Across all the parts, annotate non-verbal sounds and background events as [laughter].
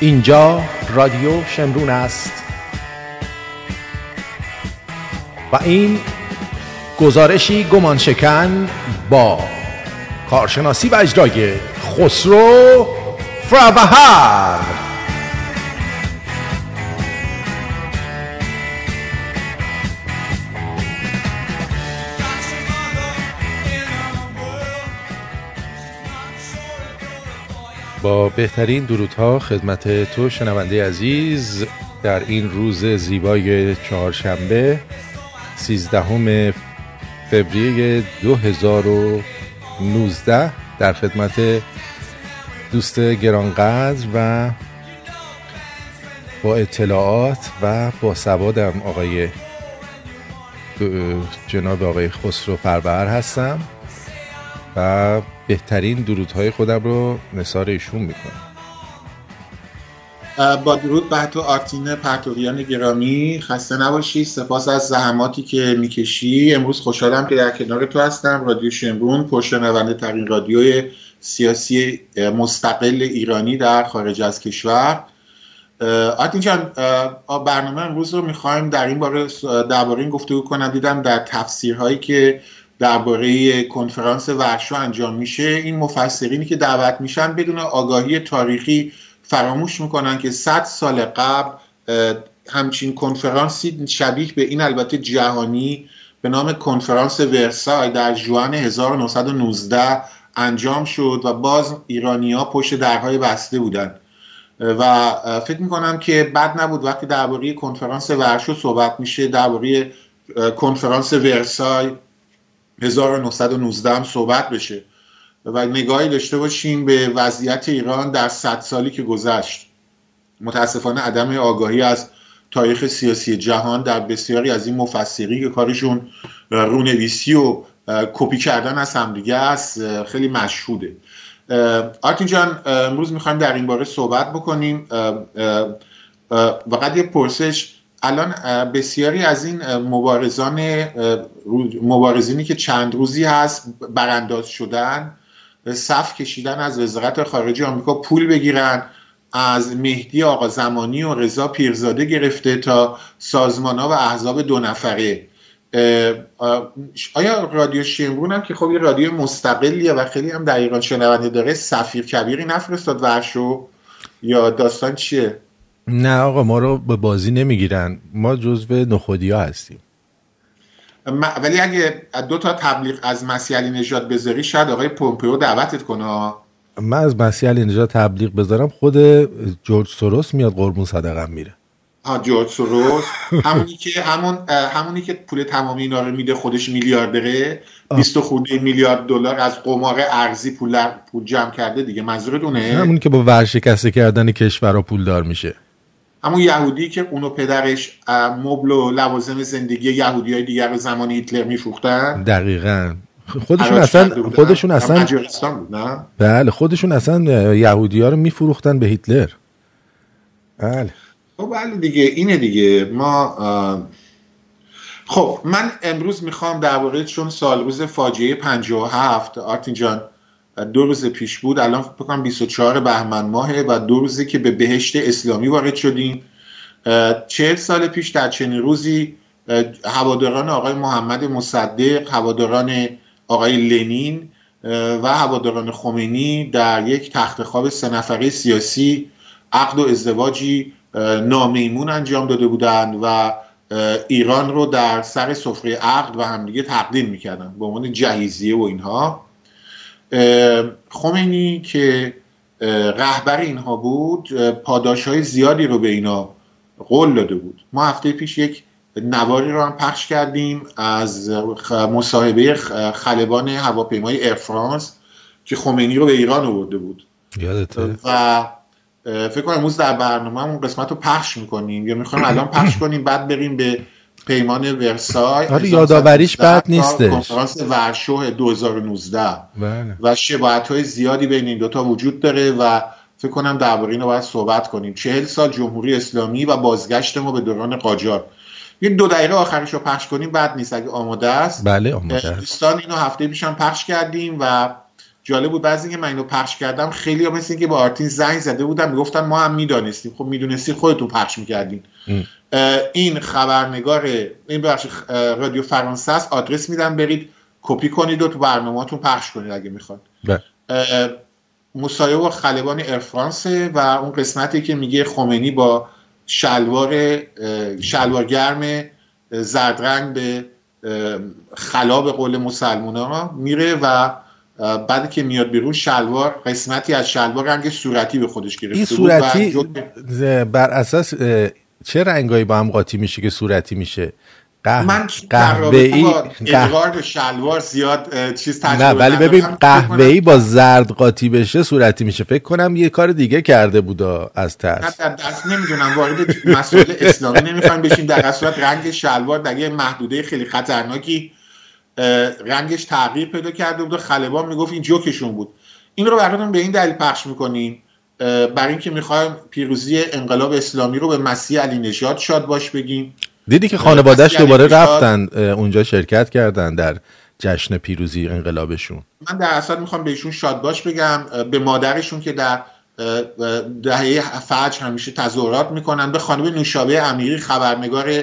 اینجا رادیو شمرون است. و این گزارشی گمان شکن با کارشناسی و اجرای خسرو فروهر با بهترین درودها خدمت تو شنونده عزیز در این روز زیبای چهارشنبه سیزدهم فوریه 2019 در خدمت دوست گرانقدر و با اطلاعات و با سوادم آقای جناب آقای خسرو فربهر هستم و بهترین درودهای خودم رو نثار ایشون می‌کنم. با درود به تو آرتین پرتویان گرامی. خسته نباشی. سپاس از زحماتی که می‌کشی. امروز خوشحالم که در کنار تو هستم. رادیو شمرون پشتنونده ترین رادیوی سیاسی مستقل ایرانی در خارج از کشور. آرتین جان برنامه امروز رو می‌خوایم در این باره درباره این گفتگو کنم. دیدم در تفسیرهایی که درباره کنفرانس ورشو انجام میشه این مفسرینی که دعوت میشن بدون آگاهی تاریخی فراموش می‌کنن که 100 سال قبل همچین کنفرانسی شبیه به این البته جهانی به نام کنفرانس ورسای در جوان 1919 انجام شد و باز ایرانیا پشت درهای بسته بودن. و فکر می‌کنم که بد نبود وقتی درباره کنفرانس ورشو صحبت میشه درباره کنفرانس ورسای 1919 هم صحبت بشه. و نگاهی داشته باشیم به وضعیت ایران در صد سالی که گذشت. متاسفانه عدم آگاهی از تاریخ سیاسی جهان در بسیاری از این مفسری که کارشون رونویسی و کپی کردن از همدیگه است خیلی مشهوده. آرتین جان امروز می‌خوایم در این باره صحبت بکنیم. فقط یه پرسش. الان بسیاری از این مبارزان مبارزینی که چند روزی هست برانداز شدن صف کشیدن از وزارت خارجه آمریکا پول بگیرن از مهدی آقا زمانی و رضا پیرزاده گرفته تا سازمان ها و احزاب دو نفره. آیا رادیو شمرون هم که خب یه رادیو مستقلیه و خیلی هم در ایران شنونده داره سفیر کبیری نفرستاد ورشو؟ یا داستان چیه؟ نه آقا ما رو به بازی نمی‌گیرن. ما جزو نخودی ها هستیم ولی اگه دو تا تبلیغ از مسیح علی نژاد بذاری شاید آقای پومپئو دعوتت کنه. من از مسیح علی نژاد تبلیغ بذارم خود جورج سوروس میاد قربون صدقم میره. ها جورج سوروس. [laughs] همونی که همون همونی که پول تمامی اینا رو میده خودش میلیاردره. 20 خورده میلیارد دلار از قمار ارزی پول پول جمع کرده دیگه منظورتونه؟ همونی که با ورشکسته کردن کشورها پولدار میشه. همون یهودی که اونو پدرش مبل و لوازم زندگی یهودی های دیگر رو زمان هیتلر میفروختن. دقیقا. خودشون اصلا خودشون اصلا بود نه؟ بله خودشون اصلا یهودی ها رو میفروختن به هیتلر. بله. خب بله دیگه اینه دیگه. ما خب من امروز می‌خوام درباره چون سال روز فاجعه 57 آرتین جان دو روز پیش بود الان فکر کنم 24 بهمن ماهه و دو روزی که به بهشت اسلامی وارد شدیم. چهل سال پیش در چنین روزی هواداران آقای محمد مصدق هواداران آقای لنین و هواداران خمینی در یک تخت خواب سه سیاسی عقد و ازدواجی نامیمون انجام داده بودند و ایران رو در سر سفره عقد و همدیگه تقدیم می‌کردن. به عنوان جهیزیه و اینها. خمینی که رهبر اینها بود پاداش های زیادی رو به اینا قول داده بود. ما هفته پیش یک نواری رو هم پخش کردیم از مصاحبه خلبان هواپیمای ارفرانس که خمینی رو به ایران آورده بود. یادته؟ و فکر کنم امروز در برنامه اون قسمت رو پخش می‌کنیم. یا می‌خوایم الان پخش کنیم بعد بریم به پیمان ورسای آره یادآوریش بد نیستش کنفرانس ورشو 2019 بله. و شباهت های زیادی بین این دوتا وجود داره و فکر کنم درباره اینو باید صحبت کنیم. چهل سال جمهوری اسلامی و بازگشت ما به دوران قاجار. یه دو دقیقه آخرش رو پخش کنیم بعد نیست. اگه آماده است بله آماده است. دوستان اینو هفته پیشم پخش کردیم و جالب بود بعضی که من اینو پخش کردم خیلی ها مثل اینکه با آرتین زنگ زده بودن می‌گفتن ما هم می‌دانستیم. خب می‌دونستی خودتون پخش می‌کردین. این خبرنگار این بخش رادیو فرانسه است آدرس میدم برید کپی کنید و تو برنامهاتون پخش کنید اگه می‌خواد. مصاحبه و خلبان ارفرانسه و اون قسمتی که میگه خمینی با شلوار شلوار گرم زردرنگ به خلا به قول مسلمان ها میره و بعد که میاد بیرون شلوار قسمتی از شلوار رنگ صورتی به خودش گرفته این صورتی بر اساس چه رنگایی با هم قاطی میشه که صورتی میشه؟ من قهوه ای ادغار به شلوار زیاد چیز تجربه نه ولی ببین قهوه ای با زرد قاطی بشه صورتی میشه. فکر کنم یه کار دیگه کرده بودا از ترس. نه نمی‌دونم وارد مسائل اسلامی نمی‌خوام بشین در صورت رنگ شلوار در یه محدوده خیلی خطرناکی رنگش تغییر پیدا کرده بود و خلبان می‌گفت این جوکشون بود. این رو براتون به این دلیل پخش می‌کنیم. برای اینکه می‌خوایم پیروزی انقلاب اسلامی رو به مسیح علی نژاد شاد باش بگیم. دیدی که خانوادهش دوباره رفتن اونجا شرکت کردن در جشن پیروزی انقلابشون. من در اصل می‌خوام بهشون شاد باش بگم به مادرشون که در دهه فجر همیشه تظاهرات می‌کنن. به خانم نوشابه امیری خبرنگار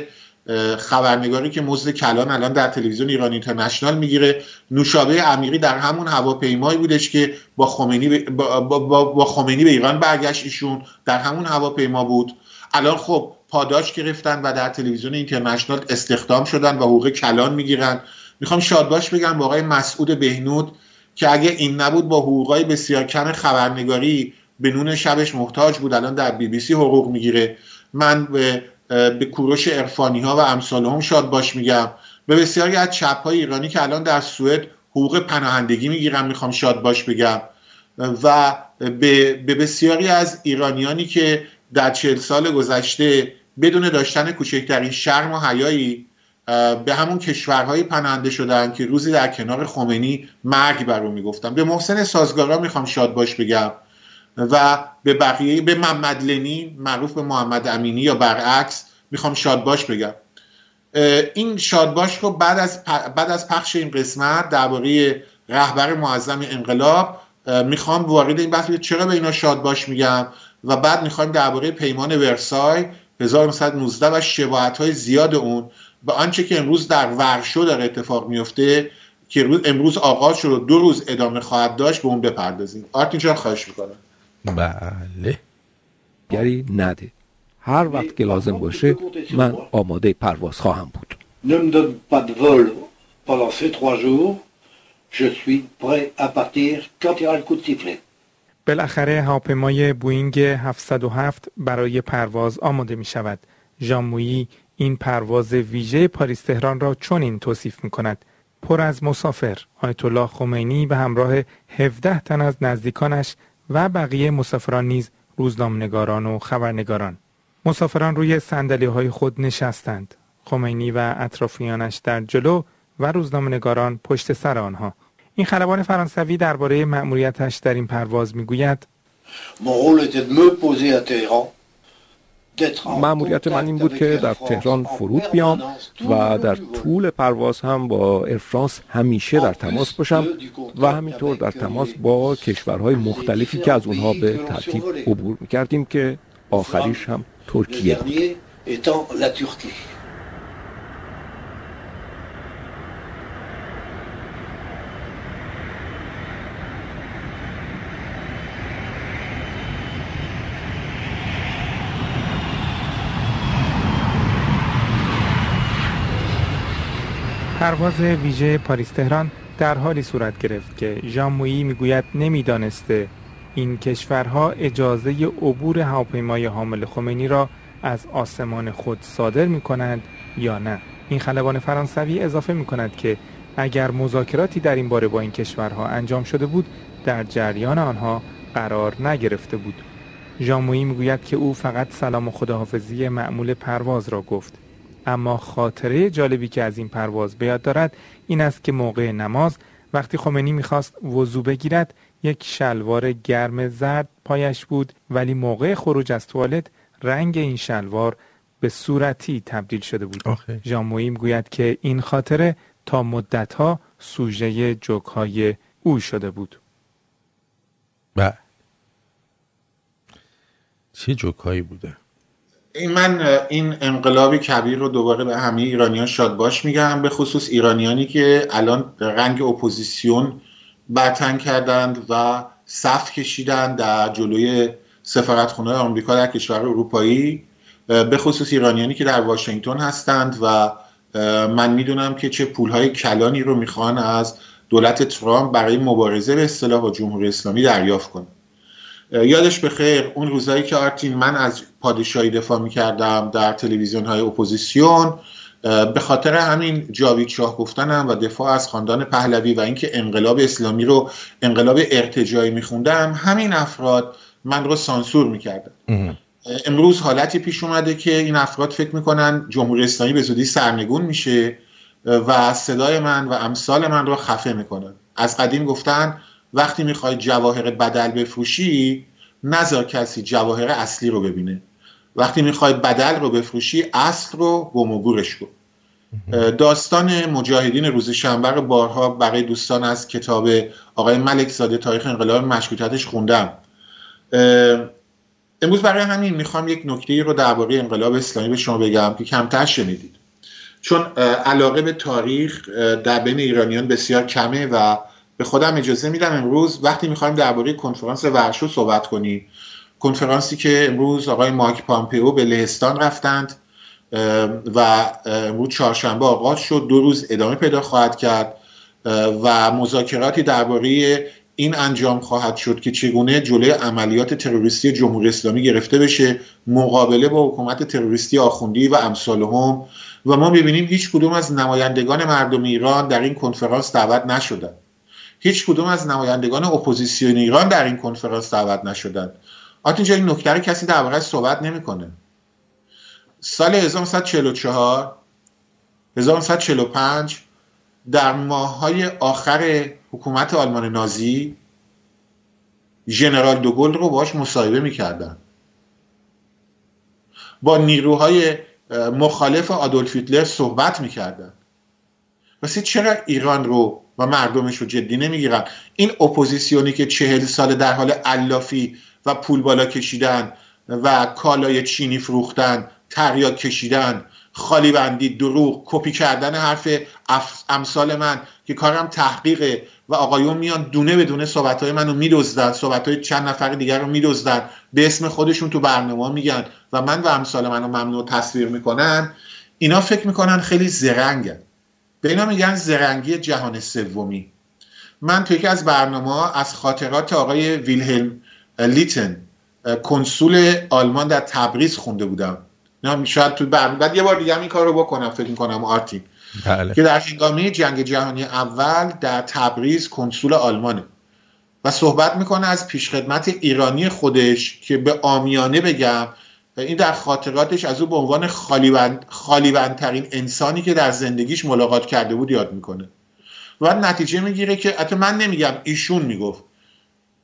خبرنگاری که مزد کلان الان در تلویزیون ایران اینترنشنال می‌گیره. نوشابه امیری در همون هواپیمایی بودش که با خمینی با, با, با خمینی به ایران برگشت ایشون در همون هواپیما بود. الان خب پاداش گرفتن و در تلویزیون اینترنشنال استخدام شدن و حقوق کلان می‌گیرن. می‌خوام شادباش بگم با آقای مسعود بهنود که اگه این نبود با حقوقای بسیار کم خبرنگاری به نون شبش محتاج بود. الان در بی بی سی حقوق می‌گیره. من به به کوروش ارفانی ها و امثال هم شاد باش میگم. به بسیاری از چپ های ایرانی که الان در سوئد حقوق پناهندگی می‌گیرم می‌خوام شاد باش بگم. و به, بسیاری از ایرانیانی که در چهل سال گذشته بدون داشتن کوچکترین شرم و حیایی به همون کشورهایی پناهنده شدن که روزی در کنار خمینی مرگ بر می‌گفتم به محسن سازگارا می‌خوام شاد باش بگم. و به بقیه به محمد لنی معروف به محمد امینی یا برعکس می‌خوام شادباش بگم. این شادباش رو بعد از بعد از پخش این قسمت درباره رهبر معظم انقلاب می‌خوام وارد این بحث چرا به اینا شادباش میگم و بعد می‌خوایم درباره پیمان ورسای 1919 و شباهت های زیاد اون و آنچه که امروز در ورشو داره اتفاق میفته که امروز آغاز شد و دو روز ادامه خواهد داشت به اون بپردازیم. آرتین جان خواهش می‌کنم. بله گری نده هر وقت که لازم باشه من آماده پرواز خواهم بود Ne me donne pas de vol pendant ces trois jours. Je suis prêt à partir quand il y aura le coup de sifflet. بالاخره هواپیمای بوینگ 707 برای پرواز آماده می شود. ژان این پرواز ویژه پاریس تهران را چنین توصیف می کند. پر از مسافر آیت الله خمینی به همراه 17 تن از نزدیکانش و بقیه مسافران نیز روزنامه‌نگاران و خبرنگاران. مسافران روی سندلی های خود نشستند. خمینی و اطرافیانش در جلو و روزنامه‌نگاران پشت سر آنها. این خلبان فرانسوی درباره مأموریتش در این پرواز می‌گوید معمولیت من این بود که در تهران فرود بیام و در طول پرواز هم با ارفرانس همیشه در تماس باشم و همینطور در تماس با کشورهای مختلفی که از اونها به ترتیب عبور می‌کردیم که آخریش هم ترکیه بود. پرواز ویژه پاریس تهران در حالی صورت گرفت که ژان مویی می‌گوید نمی‌دانسته این کشورها اجازه عبور هواپیمای حامل خمینی را از آسمان خود صادر می کنند یا نه. این خلبان فرانسوی اضافه می کند که اگر مذاکراتی در این باره با این کشورها انجام شده بود در جریان آنها قرار نگرفته بود. ژان می‌گوید که او فقط سلام و خداحافظی معمول پرواز را گفت. اما خاطره جالبی که از این پرواز بیاد دارد این است که موقع نماز وقتی خمینی می‌خواست وضو بگیرد یک شلوار گرم زرد پایش بود ولی موقع خروج از توالت رنگ این شلوار به صورتی تبدیل شده بود. ژان گوید که این خاطره تا مدتها سوژه جوکهای او شده بود. بله. چه جوکایی بوده؟ این من این انقلاب کبیر رو دوباره به همه ایرانیان شاد باش میگم به خصوص ایرانیانی که الان رنگ اپوزیسیون برتن کردند و صف کشیدند در جلوی سفارتخونه آمریکا در کشور اروپایی. به خصوص ایرانیانی که در واشنگتن هستند و من می‌دونم که چه پولهای کلانی رو می‌خوان از دولت ترامپ برای مبارزه به اصطلاح با جمهوری اسلامی دریافت کنه یادش به خیر اون روزایی که آرتین من از پادشاهی دفاع می‌کردم در تلویزیون های اپوزیسیون به خاطر همین جاوید شاه گفتنم و دفاع از خاندان پهلوی و اینکه انقلاب اسلامی رو انقلاب ارتجایی میخوندم همین افراد من رو سانسور می‌کردن. امروز حالتی پیش اومده که این افراد فکر می‌کنن جمهوری اسلامی به زودی سرنگون میشه و صدای من و امثال من رو خفه می‌کنن. از قدیم گفتن وقتی می‌خوای جواهر بدل بفروشی نذار کسی جواهر اصلی رو ببینه. وقتی می‌خوای بدل رو بفروشی اصل رو گم و گورش کن. داستان مجاهدین روز شنبه رو بارها برای دوستان از کتاب آقای ملک زاده تاریخ انقلاب مشکوکیتش خوندم. امروز برای همین می‌خوام یک نکته رو درباره انقلاب اسلامی به شما بگم که کمتر شنیدید. چون علاقه به تاریخ در بین ایرانیان بسیار کمه و به خودم اجازه میدم امروز وقتی می‌خوایم درباره کنفرانس ورشو صحبت کنیم. کنفرانسی که امروز آقای مایک پامپئو به لهستان رفتند و امروز چهارشنبه آغاز شد دو روز ادامه پیدا خواهد کرد و مذاکراتی درباره این انجام خواهد شد که چگونه جلوی عملیات تروریستی جمهوری اسلامی گرفته بشه مقابله با حکومت تروریستی آخوندی و امثالهم و ما می‌بینیم هیچ کدوم از نمایندگان مردم ایران در این کنفرانس دعوت نشدند هیچ کدوم از نمایندگان اپوزیسیون ایران در این کنفرانس دعوت نشدند. آتینجا این نکته کسی درباره صحبت نمی‌کنه. سال 1944 1945 در ماههای آخر حکومت آلمان نازی ژنرال دوگل رو باش مصاحبه می‌کردن. با نیروهای مخالف آدولف هیتلر صحبت می‌کردن. واسه چرا ایران رو و مردمش رو جدی نمی‌گیرن. این اپوزیسیونی که چهل سال در حال علافی و پول بالا کشیدن و کالای چینی فروختن تریاک کشیدن خالی بندی دروغ کپی کردن حرف امثال من که کارم تحقیقه و آقایون میان دونه به دونه صحبت های منو میدزدن صحبت های چند نفر دیگر رو میدزدن. به اسم خودشون تو برنامه میگن و من و امثال منو ممنوع تصویر می‌کنن. اینا فکر می‌کنن خیلی زرنگن به اینا میگن زرنگی جهان سومی. من تو یکی از برنامه از خاطرات آقای ویلهلم لیتن کنسول آلمان در تبریز خونده بودم. نه شاید تو برنامه بعد یه بار دیگه این کار رو بکنم فکر می‌کنم آرتین بله. که در هنگامه جنگ جهانی اول در تبریز کنسول آلمانه. و صحبت می‌کنه از پیشخدمت ایرانی خودش که به آمیانه بگم این در خاطراتش از او به عنوان خالیبند خالیبندترین انسانی که در زندگیش ملاقات کرده بود یاد می‌کنه. و نتیجه می‌گیره که حتی من نمیگم ایشون می‌گفت.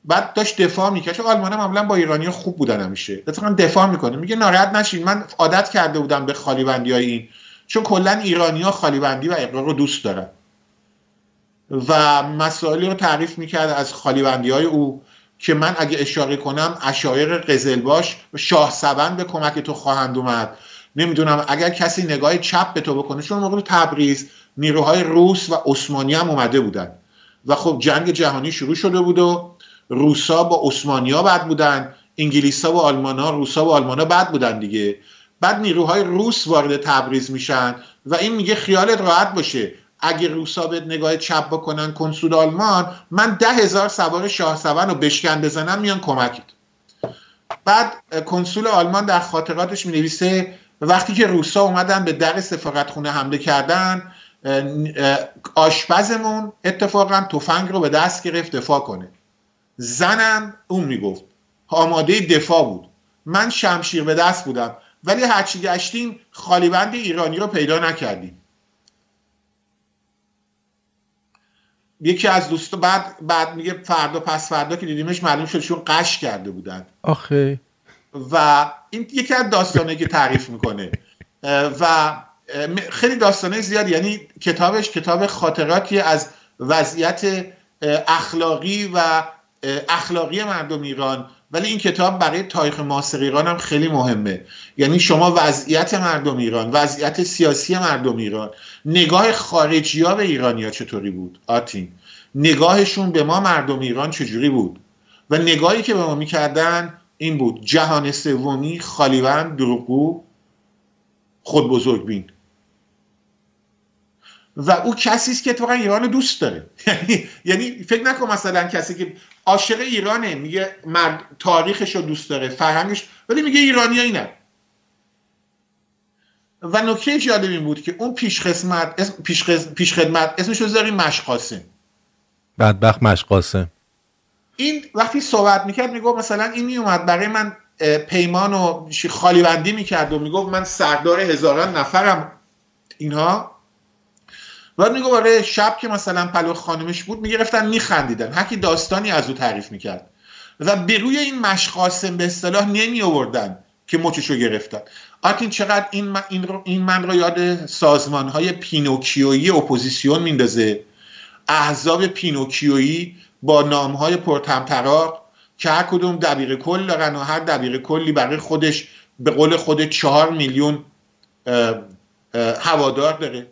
بعد داشت دفاع می‌کرد. چون آلمان معمولا با ایرانی خوب بودن همیشه. اتفاقا دفاع می‌کنه. میگه ناراحت نشین. من عادت کرده بودم به خالیبندی های این. چون کلا ایرانی ها خالیبندی و اقرار رو دوست دارن. و مسائلی رو تعریف می‌کرد از خالیبندی های او. که من اگه اشاره کنم اشایر قزلباش شاه سبن به کمک تو خواهند اومد. نمی‌دونم اگر کسی نگاه چپ به تو بکنه چون موقع تبریز نیروهای روس و عثمانی هم اومده بودن. و خب جنگ جهانی شروع شده بود و روسا با عثمانیا بد بودن انگلیسا با آلمانا روسا با آلمانا بد بودن دیگه. بعد نیروهای روس وارد تبریز میشن و این میگه خیالت راحت باشه. اگه روسا به نگاه چپ بکنن کنسول آلمان من ده هزار سوار شاه سون رو بشکن بزنم میان کمکت. بعد کنسول آلمان در خاطراتش می نویسه وقتی که روسا اومدن به در سفارتخونه حمله کردن آشپزمون اتفاقا تفنگ رو به دست گرفت دفاع کنه. زنم اون می‌گفت. آماده دفاع بود. من شمشیر به دست بودم. ولی هرچی گشتیم خالیبند ایرانی رو پیدا نکردیم. یکی از دوستا بعد بعد میگه فردا پس فردا که دیدیمش معلوم شد چون قش کرده بودن. آخه. و این یکی از داستانه که تعریف می‌کنه. و خیلی داستانه زیاد یعنی کتابش کتاب خاطراتی از وضعیت اخلاقی و اخلاقی مردم ایران. ولی این کتاب برای تاریخ معاصر ایران هم خیلی مهمه. یعنی شما وضعیت مردم ایران وضعیت سیاسی مردم ایران نگاه خارجی ها به ایرانیا چطوری بود؟ آتین نگاهشون به ما مردم ایران چجوری بود؟ و نگاهی که به ما می‌کردن این بود جهان سومی خالیوند دروغگو خود بزرگ بین و او کسی است که اتفاقا ایران دوست داره. [laughs] یعنی یعنی فکر نکن مثلا کسی که عاشق ایرانه میگه مرد تاریخش رو دوست داره فرهنگش ولی میگه ایرانی اینه و نکته جالب این بود که اون پیش خدمت پیش, پیش خدمت اسمش رو زاریم مشقاسم بدبخت مش قاسم این وقتی صحبت می‌کرد می‌گفت مثلا این میومد برای من پیمان و خالی بندی می‌کرد و می‌گفت من سردار هزاران نفرم. اینها بعد میگو برای شب که مثلا پلو خانمش بود می‌گرفتن میخندیدن. هرکی داستانی از او تعریف می‌کرد. و به روی این مش قاسم به اصطلاح نمی آوردن که مچشو گرفتن. آرتین چقدر این من, این من رو یاد سازمان های پینوکیویی اپوزیسیون میندازه؟ احزاب پینوکیویی با نام های پرتمطراق که هر کدوم دبیر کل دارن و هر دبیر کلی برای خودش به قول خود چهار میلیون هوادار داره.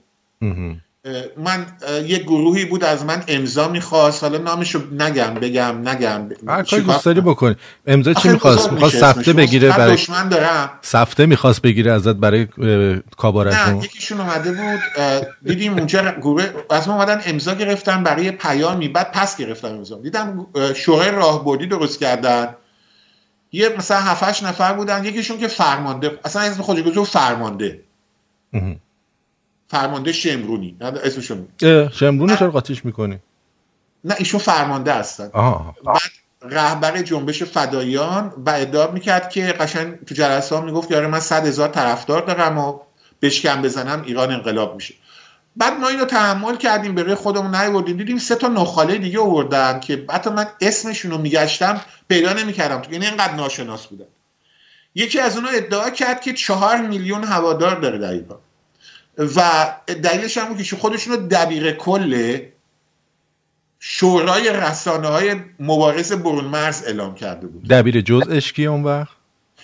من یک گروهی بود از من امضا می‌خواست. حالا نامشو نگم بگم نگم. هر کاری دوست داری بکنی. امضا چی می‌خواست؟ می‌خواست سفته بگیره برای دشمن دارم. سفته می‌خواست بگیره ازت برای کابارشون نه یکیشون اومده بود. دیدیم اونجا گروه از ما اومدن امضا گرفتن برای پیامی. بعد پس گرفتن امضا. دیدم شورای راهبردی درست کردن. یه مثلا 7 نفر بودن. یکیشون که فرمانده اصلا اسم خودش فرمانده. فرمانده شمرونی. اسمشون شمرونی چرا قاطیش می‌کنی؟ نه ایشون فرمانده هستن. بعد رهبر جنبش فدایان و ادعا می‌کرد که قشنگ تو جلسه ها می‌گفت یاره من صد هزار طرفدار دارم و بشکم بزنم ایران انقلاب میشه. بعد ما اینو تحمل کردیم به روی خودمون نیوردیم. دیدیم سه تا نخاله دیگه آوردن که حتی من اسمشون رو میگشتم پیدا نمی‌کردم. تو این اینقدر ناشناس بودن. یکی از اونها ادعا کرد که چهار میلیون هوادار داره در ایران. و دلیلش هم که خودشون رو دبیر کل شورای رسانه های مبارز برون مرز اعلام کرده بود. دبیر جزءش کی اون وقت؟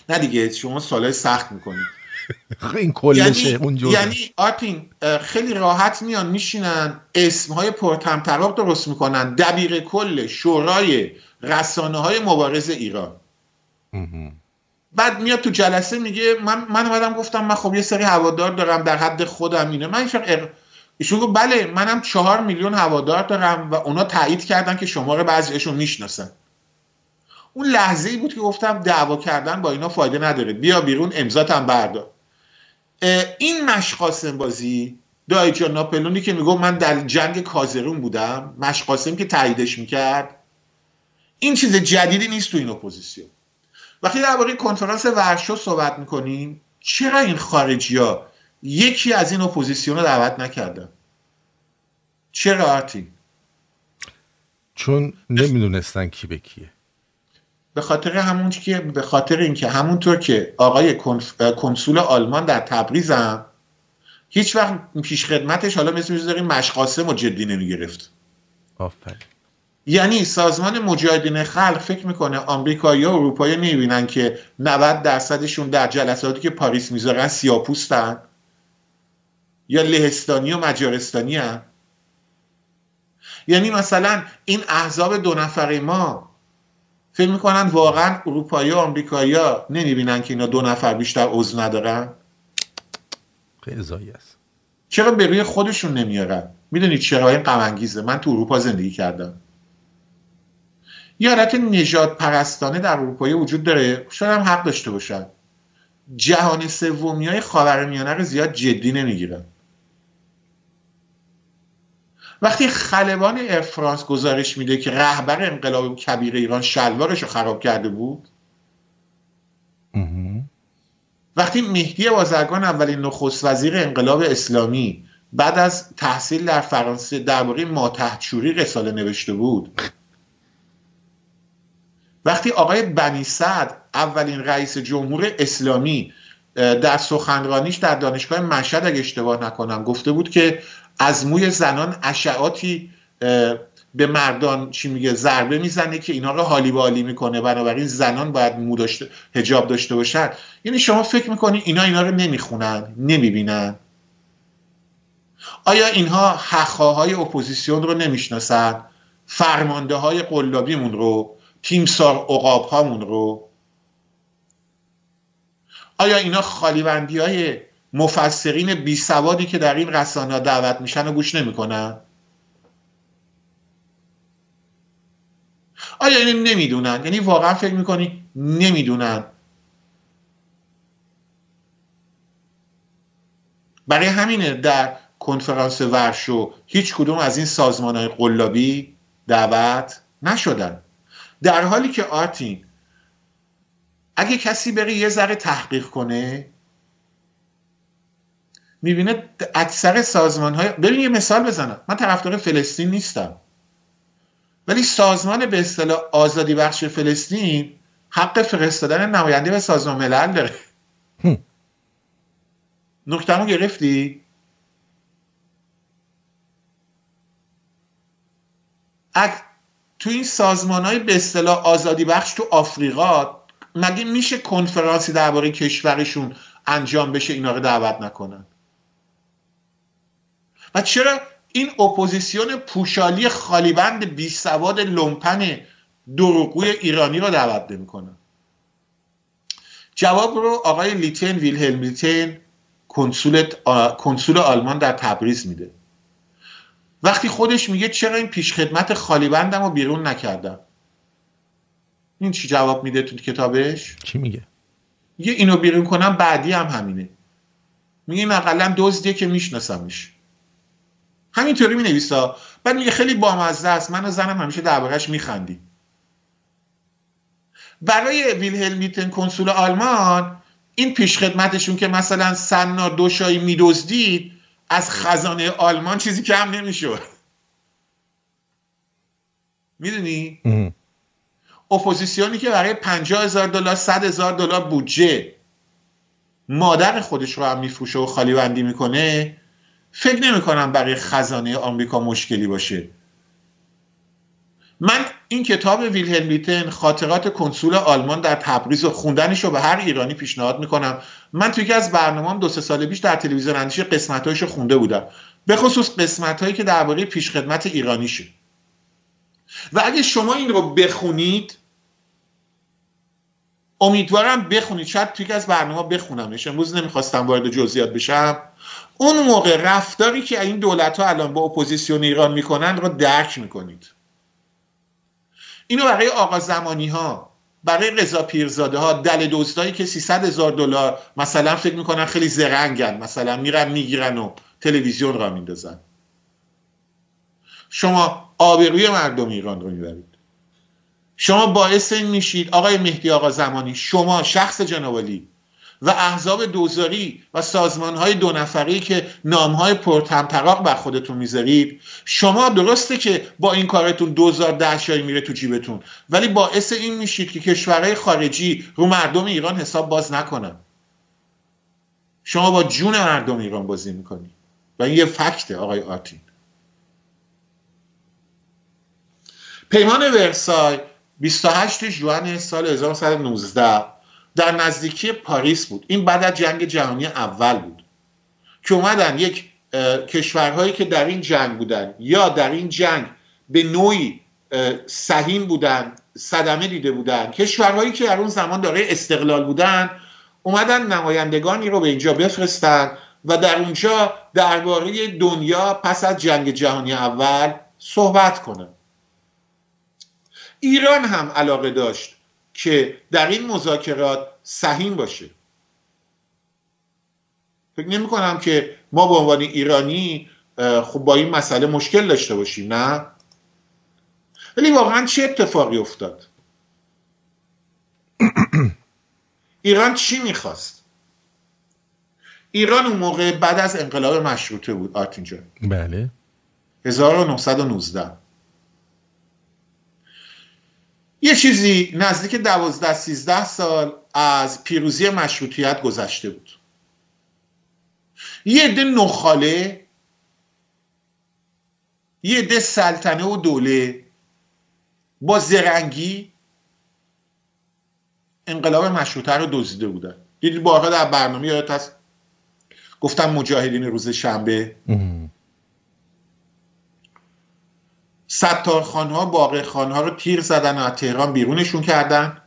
نه دیگه شما سالهای سخت می‌کنید. [laughs] این کلشه یعنی اون یعنی آرتین خیلی راحت میان میشینن اسمهای پرتمطراق درست می‌کنن. دبیر کل شورای رسانه های مبارز ایران. بعد میاد تو جلسه میگه من من اومدم گفتم من خب یه سری هوادار دارم در حد خودم اینه. من ایشون گفت بله منم چهار میلیون هوادار دارم و اونا تایید کردن که شماره بعضیشون می‌شناسن. اون لحظه ای بود که گفتم دعوا کردن با اینا فایده نداره. بیا بیرون امضاتم بردار. این مشقاسم بازی دایی‌جان ناپلئونی که میگو من در جنگ کازرون بودم مشقاسم که تاییدش می‌کرد این چیز جدیدی نیست تو این اپوزیسیون. وقتی درباره کنفرانس ورشو صحبت می‌کنیم چرا این خارجی ها یکی از این اپوزیسیون رو دعوت نکردن؟ چرا آرتین؟ چون نمی‌دونستن کی به کیه. به خاطر همون که به خاطر اینکه همونطور که آقای کنسول آلمان در تبریز هم هیچ وقت پیش خدمتش حالا مثل داریم مشقاسم و جدی نمی‌گرفت. آفرین. یعنی سازمان مجاهدین خلق فکر می‌کنه آمریکایی و اروپایی نمی‌بینن که 90 درصدشون در جلساتی که پاریس می‌ذارن سیاپوستن؟ یا لهستانی و مجارستانی هن. یعنی مثلا این احزاب دو نفره ما فکر می‌کنن واقعا اروپایی و آمریکایی ها نمی‌بینن که اینا دو نفر بیشتر عضو ندارن؟ خیلی است. چرا به روی خودشون نمیارن؟ می‌دونید چرا؟ این غم من تو اروپا زندگی کردم. یه حالت نجات پرستانه در اروپایی وجود داره. شاید هم حق داشته باشن. جهان سومی های خاورمیانه رو زیاد جدی نمی‌گیرن. وقتی خلبان افرانس گزارش میده که رهبر انقلاب کبیر ایران شلوارش رو خراب کرده بود وقتی مهدی بازرگان اولین نخست وزیر انقلاب اسلامی بعد از تحصیل در فرانسه درباره ماتحتشوری رساله نوشته بود وقتی آقای بنی سعد اولین رئیس جمهور اسلامی در سخنرانیش در دانشگاه مشهد اگه اشتباه نکنم گفته بود که از موی زنان اشعاتی به مردان چی میگه ضربه می‌زنه که اینا رو حالی به حالی می‌کنه. بنابراین زنان باید مو داشته هجاب داشته باشن. یعنی شما فکر می‌کنی اینا اینا رو نمی‌خونن نمی‌بینن؟ آیا اینها حقاهای اپوزیسیون رو نمی‌شناسن؟ فرمانده های قلابیمون رو؟ تیمسار اقاب هامون رو؟ آیا اینا خالیبندی های مفسرین بی سوادی که در این رسانه دعوت میشن و گوش نمی‌کنن؟ آیا این نمی‌دونن؟ یعنی واقعا فکر می‌کنی نمی‌دونن؟ برای همینه در کنفرانس ورشو هیچ کدوم از این سازمان های قلابی دعوت نشدن. در حالی که آرتین اگه کسی بره یه ذره تحقیق کنه می‌بینه اکثر سازمان های ببین یه مثال بزنم. من طرفدار فلسطین نیستم. ولی سازمان به اصطلاح آزادی بخش فلسطین حق فرستادن نماینده به سازمان ملل داره. نکتمو گرفتی؟ تو این سازمان های به اصطلاح آزادی بخش تو آفریقا مگه میشه کنفرانسی درباره کشورشون انجام بشه اینا رو دعوت نکنن؟ و چرا این اپوزیسیون پوشالی خالیبند بی سواد لومپن دروغگوی ایرانی رو دعوت نمی‌کنن جواب رو آقای لیتن ویلهلم لیتن کنسول آلمان در تبریز میده. وقتی خودش میگه چرا این پیشخدمت خالیبندم رو بیرون نکردم؟ این چی جواب میده تو کتابش؟ چی میگه؟ میگه اینو بیرون کنم بعدی هم همینه. میگه این اقلا دزدیه که میشناسمش. همینطوری می نویسا بعد میگه خیلی بامزه است. من و زنم همیشه دربارهش میخندی. برای ویلهلم میتن کنسول آلمان این پیشخدمتشون که مثلا سنا دوشایی میدزدید از خزانه آلمان چیزی کم نمی‌شد. می‌دونی؟ اپوزیسیونی که برای پنجاه هزار دلار صد هزار دلار بودجه مادر خودش رو هم میفروشه و خالی بندی می‌کنه فکر نمی کنم برای خزانه آمریکا مشکلی باشه. من این کتاب ویلهلم بیتن خاطرات کنسول آلمان در تبریز و خوندنش رو به هر ایرانی پیشنهاد می‌کنم. من توی از برنامه دو سه سال پیش در تلویزیون اندیشه قسمتهایش رو خونده بودم. به خصوص قسمت هایی که درباره پیشخدمت ایرانیشه. و اگه شما این رو بخونید امیدوارم بخونید. شاید توی از برنامه بخونمش. امروز نمی‌خواستم وارد جزئیات بشم. اون موقع رفتاری که این دولت ها الان با اپوزیسیون ایران می‌کنن رو درک می‌کنید. اینو برای آقا زمانی ها برای رضا پیرزاده ها دل دوستایی که 300 هزار دلار مثلا فکر می‌کنن خیلی زرنگن مثلا میرن می‌گیرن و تلویزیون را میندازن. شما آبروی مردم ایران رو می‌برید. شما باعث این میشید آقای مهدی آقا زمانی شما شخص جنابالی و احزاب دوزاری و سازمان های دو نفری که نام های پرتمطراق بر خودتون می‌ذارید. شما درسته که با این کارتون دوزار دهشایی میره تو جیبتون ولی باعث این میشید که کشورهای خارجی رو مردم ایران حساب باز نکنن. شما با جون مردم ایران بازی می‌کنید و این یه فکته آقای آتین. پیمان ورسای 28 ژوئن سال 1919 در نزدیکی پاریس بود. این بعد از جنگ جهانی اول بود. که اومدن یک کشورهایی که در این جنگ بودن یا در این جنگ به نوعی سهیم بودن صدمه دیده بودن کشورهایی که در اون زمان داره استقلال بودن اومدن نمایندگانی رو به اینجا بفرستن و در اونجا درباره دنیا پس از جنگ جهانی اول صحبت کنن. ایران هم علاقه داشت. که در این مذاکرات سهیم باشه. فکر نمی کنم که ما به عنوان ایرانی خب با این مسئله مشکل داشته باشیم نه؟ ولی واقعا چه اتفاقی افتاد؟ [coughs] ایران چی می‌خواست؟ ایران اون موقع بعد از انقلاب مشروطه بود آرتینجا بله. 1919 یه چیزی نزدیک دوازده سیزده سال از پیروزی مشروطیت گذشته بود. یه عده نخاله یه ده سلطنه و دوله با زرنگی انقلاب مشروطه رو دزدیده بودن. دیدید بارها در برنامه یادت هست؟ گفتم مجاهدین روز شنبه. ستار ها باقی ها رو تیر زدن و از تهران بیرونشون کردن.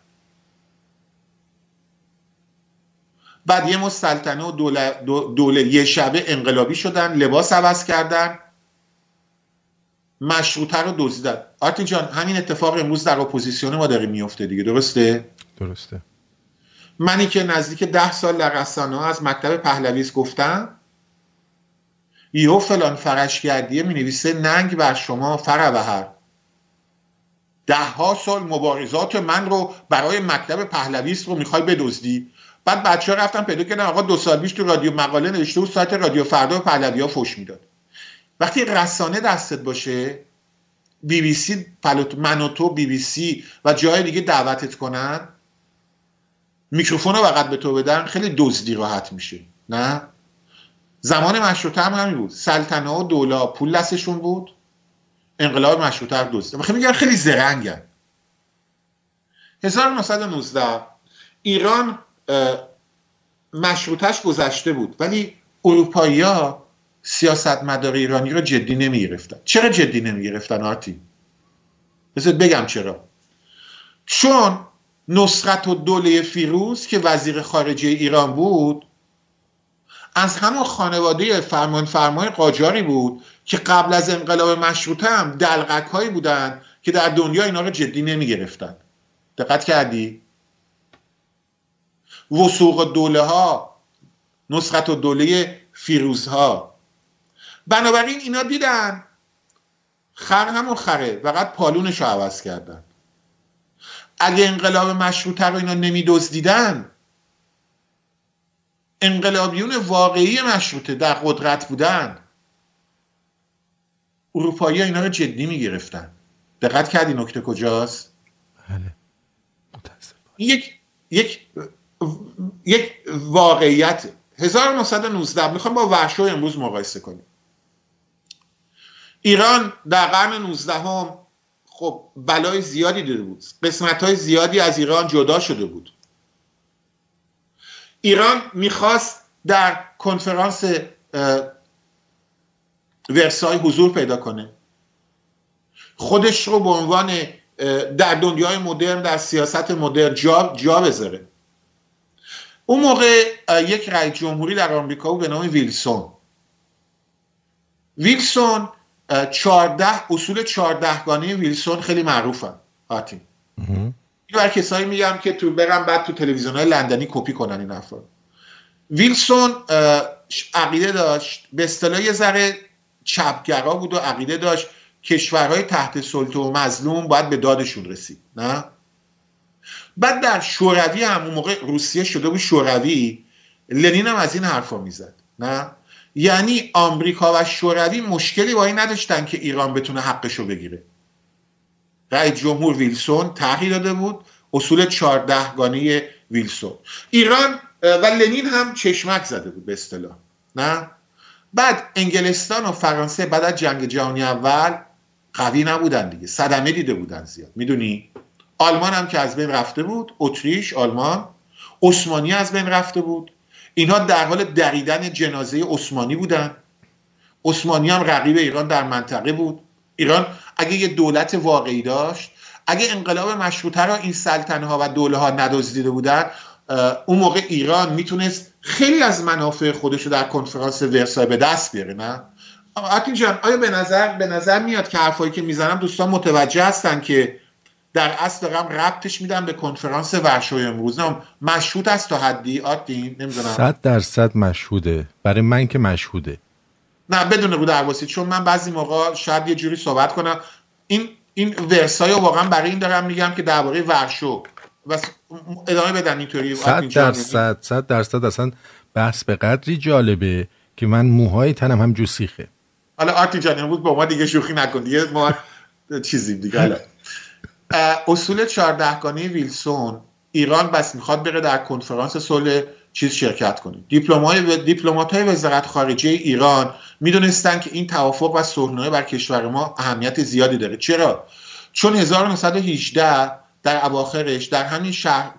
بعد یه مشت سلطنه و دوله, دوله یه شبه انقلابی شدن لباس عوض کردن. مشروطه رو دزدیدن آرتین جان همین اتفاق امروز در اپوزیسیون ما داره میفته دیگه درسته؟ درسته. منی که نزدیک ده سال در رسانه از مکتب پهلویسم گفتم یهو فلان فرشگردیه می نویسه ننگ بر شما فروهر ده ها سال مبارزات من رو برای مکتب پهلویسم رو می‌خوای بدزدی. بعد بچه ها رفتن پیدا کردن آقا دو سال پیش تو رادیو مقاله نوشته و سایت رادیو فردا و پهلوی ها فش می‌داد. وقتی رسانه دستت باشه بی بی سی من و تو بی بی سی و جای دیگه دعوتت کنن میکروفون رو فقط به تو بدن خیلی دزدی راحت میشه. نه؟ زمان مشروطه هم همین بود. سلطنه و دولا پول دستشون بود. انقلاب مشروطه رو دزدیدن می‌خوام میگن خیلی زرنگن. 1919 ایران مشروطش گذشته بود ولی اروپایی ها سیاست مدار ایرانی رو جدی نمی گرفتن چرا جدی نمی گرفتن آرتی؟ بذار بگم چرا. چون نصرت و دوله فیروز که وزیر خارجه ایران بود از همون خانواده فرمان فرمای قاجاری بود که قبل از انقلاب مشروطه هم دلغک هایی بودن که در دنیا اینا رو جدی نمی گرفتن دقت کردی؟ وسوق دوله ها نصرت و دوله فیروز ها. بنابراین اینا دیدن خر همون خره فقط پالونش رو عوض کردن. اگه انقلاب مشروطه رو اینا نمی دزدیدن انقلابیون واقعی مشروطه در قدرت بودن. اروپایی اینا رو جدی می گرفتن دقت کردی نکته کجاست؟ بله. یک یک یک واقعیت. 1919 می‌خوام با وحشو امروز مقایسه کنیم. ایران در قرن 19 هم خب بلای زیادی دیده بود. قسمت های زیادی از ایران جدا شده بود. ایران می‌خواست در کنفرانس ورسای حضور پیدا کنه. خودش رو به عنوان در دنیای مدرن در سیاست مدرن جا, جا بذاره. اون موقع یک رئیس جمهوری در آمریکا بود به نام ویلسون. ویلسون چارده اصول چهاردهگانه ویلسون خیلی معروفن آتی این بر کسایی میگم که تو برم بعد تو تلویزیون های لندنی کپی کنن این افراد ویلسون عقیده داشت. به اصطلاح یه ذره چپگرا بود و عقیده داشت. کشورهای تحت سلطه و مظلوم باید به دادشون رسید نه؟ بعد در شوروی همون موقع روسیه شده بود شوروی. لنین هم از این حرفا می‌زد نه؟ یعنی آمریکا و شوروی مشکلی با این نداشتن که ایران بتونه حقشو بگیره. رئیس جمهور ویلسون تغییر داده بود. اصول چهاردهگانه ویلسون. ایران و لنین هم چشمک زده بود به اصطلاح. نه؟ بعد انگلستان و فرانسه بعد از جنگ جهانی اول قوی نبودن دیگه. صدمه دیده بودن زیاد. می‌دونی؟ آلمان هم که از بین رفته بود اتریش آلمان عثمانی از بین رفته بود. اینها در حال دریدن جنازه عثمانی بودن. عثمانی هم رقیب ایران در منطقه بود. ایران اگه یه دولت واقعی داشت اگه انقلاب مشروطه را این سلطنه ها و دوله ها ندزدیده بودن اون موقع ایران می‌تونست خیلی از منافع خودش رو در کنفرانس ورسای به دست بیاره نه؟ آتین جان آیا به نظر به نظر میاد که حرفایی که می‌زنم دوستان متوجه هستن که در اصل دارم ربطش میدم به کنفرانس ورشوی امروز؟ مشهود است تا حدی آتین نمی‌دونم. صد درصد مشهوده. برای من که مشهوده. نه بدون رو درواسی چون من بعضی موقع شاید یه جوری صحبت کنم. این این ورسای واقعا برای این دارم میگم که درباره ورشو. و ادامه بدن اینطوری صد درصد صد درصد اصلا بحث به قدری جالبه که من موهای تنم هم جوسیخه حالا آرتی جان امروز با ما دیگه شوخی نکن. دیگه ما چیزی دیگه [laughs] اصول چهاردهگانه ویلسون ایران بس می‌خواد بره در کنفرانس صلح چیز شرکت کنیم. دیپلمات های وزارت خارجه ایران می‌دونستن که این توافق و صلحنامه بر کشور ما اهمیت زیادی داره. چرا؟ چون 1918 در اواخرش در همین شهر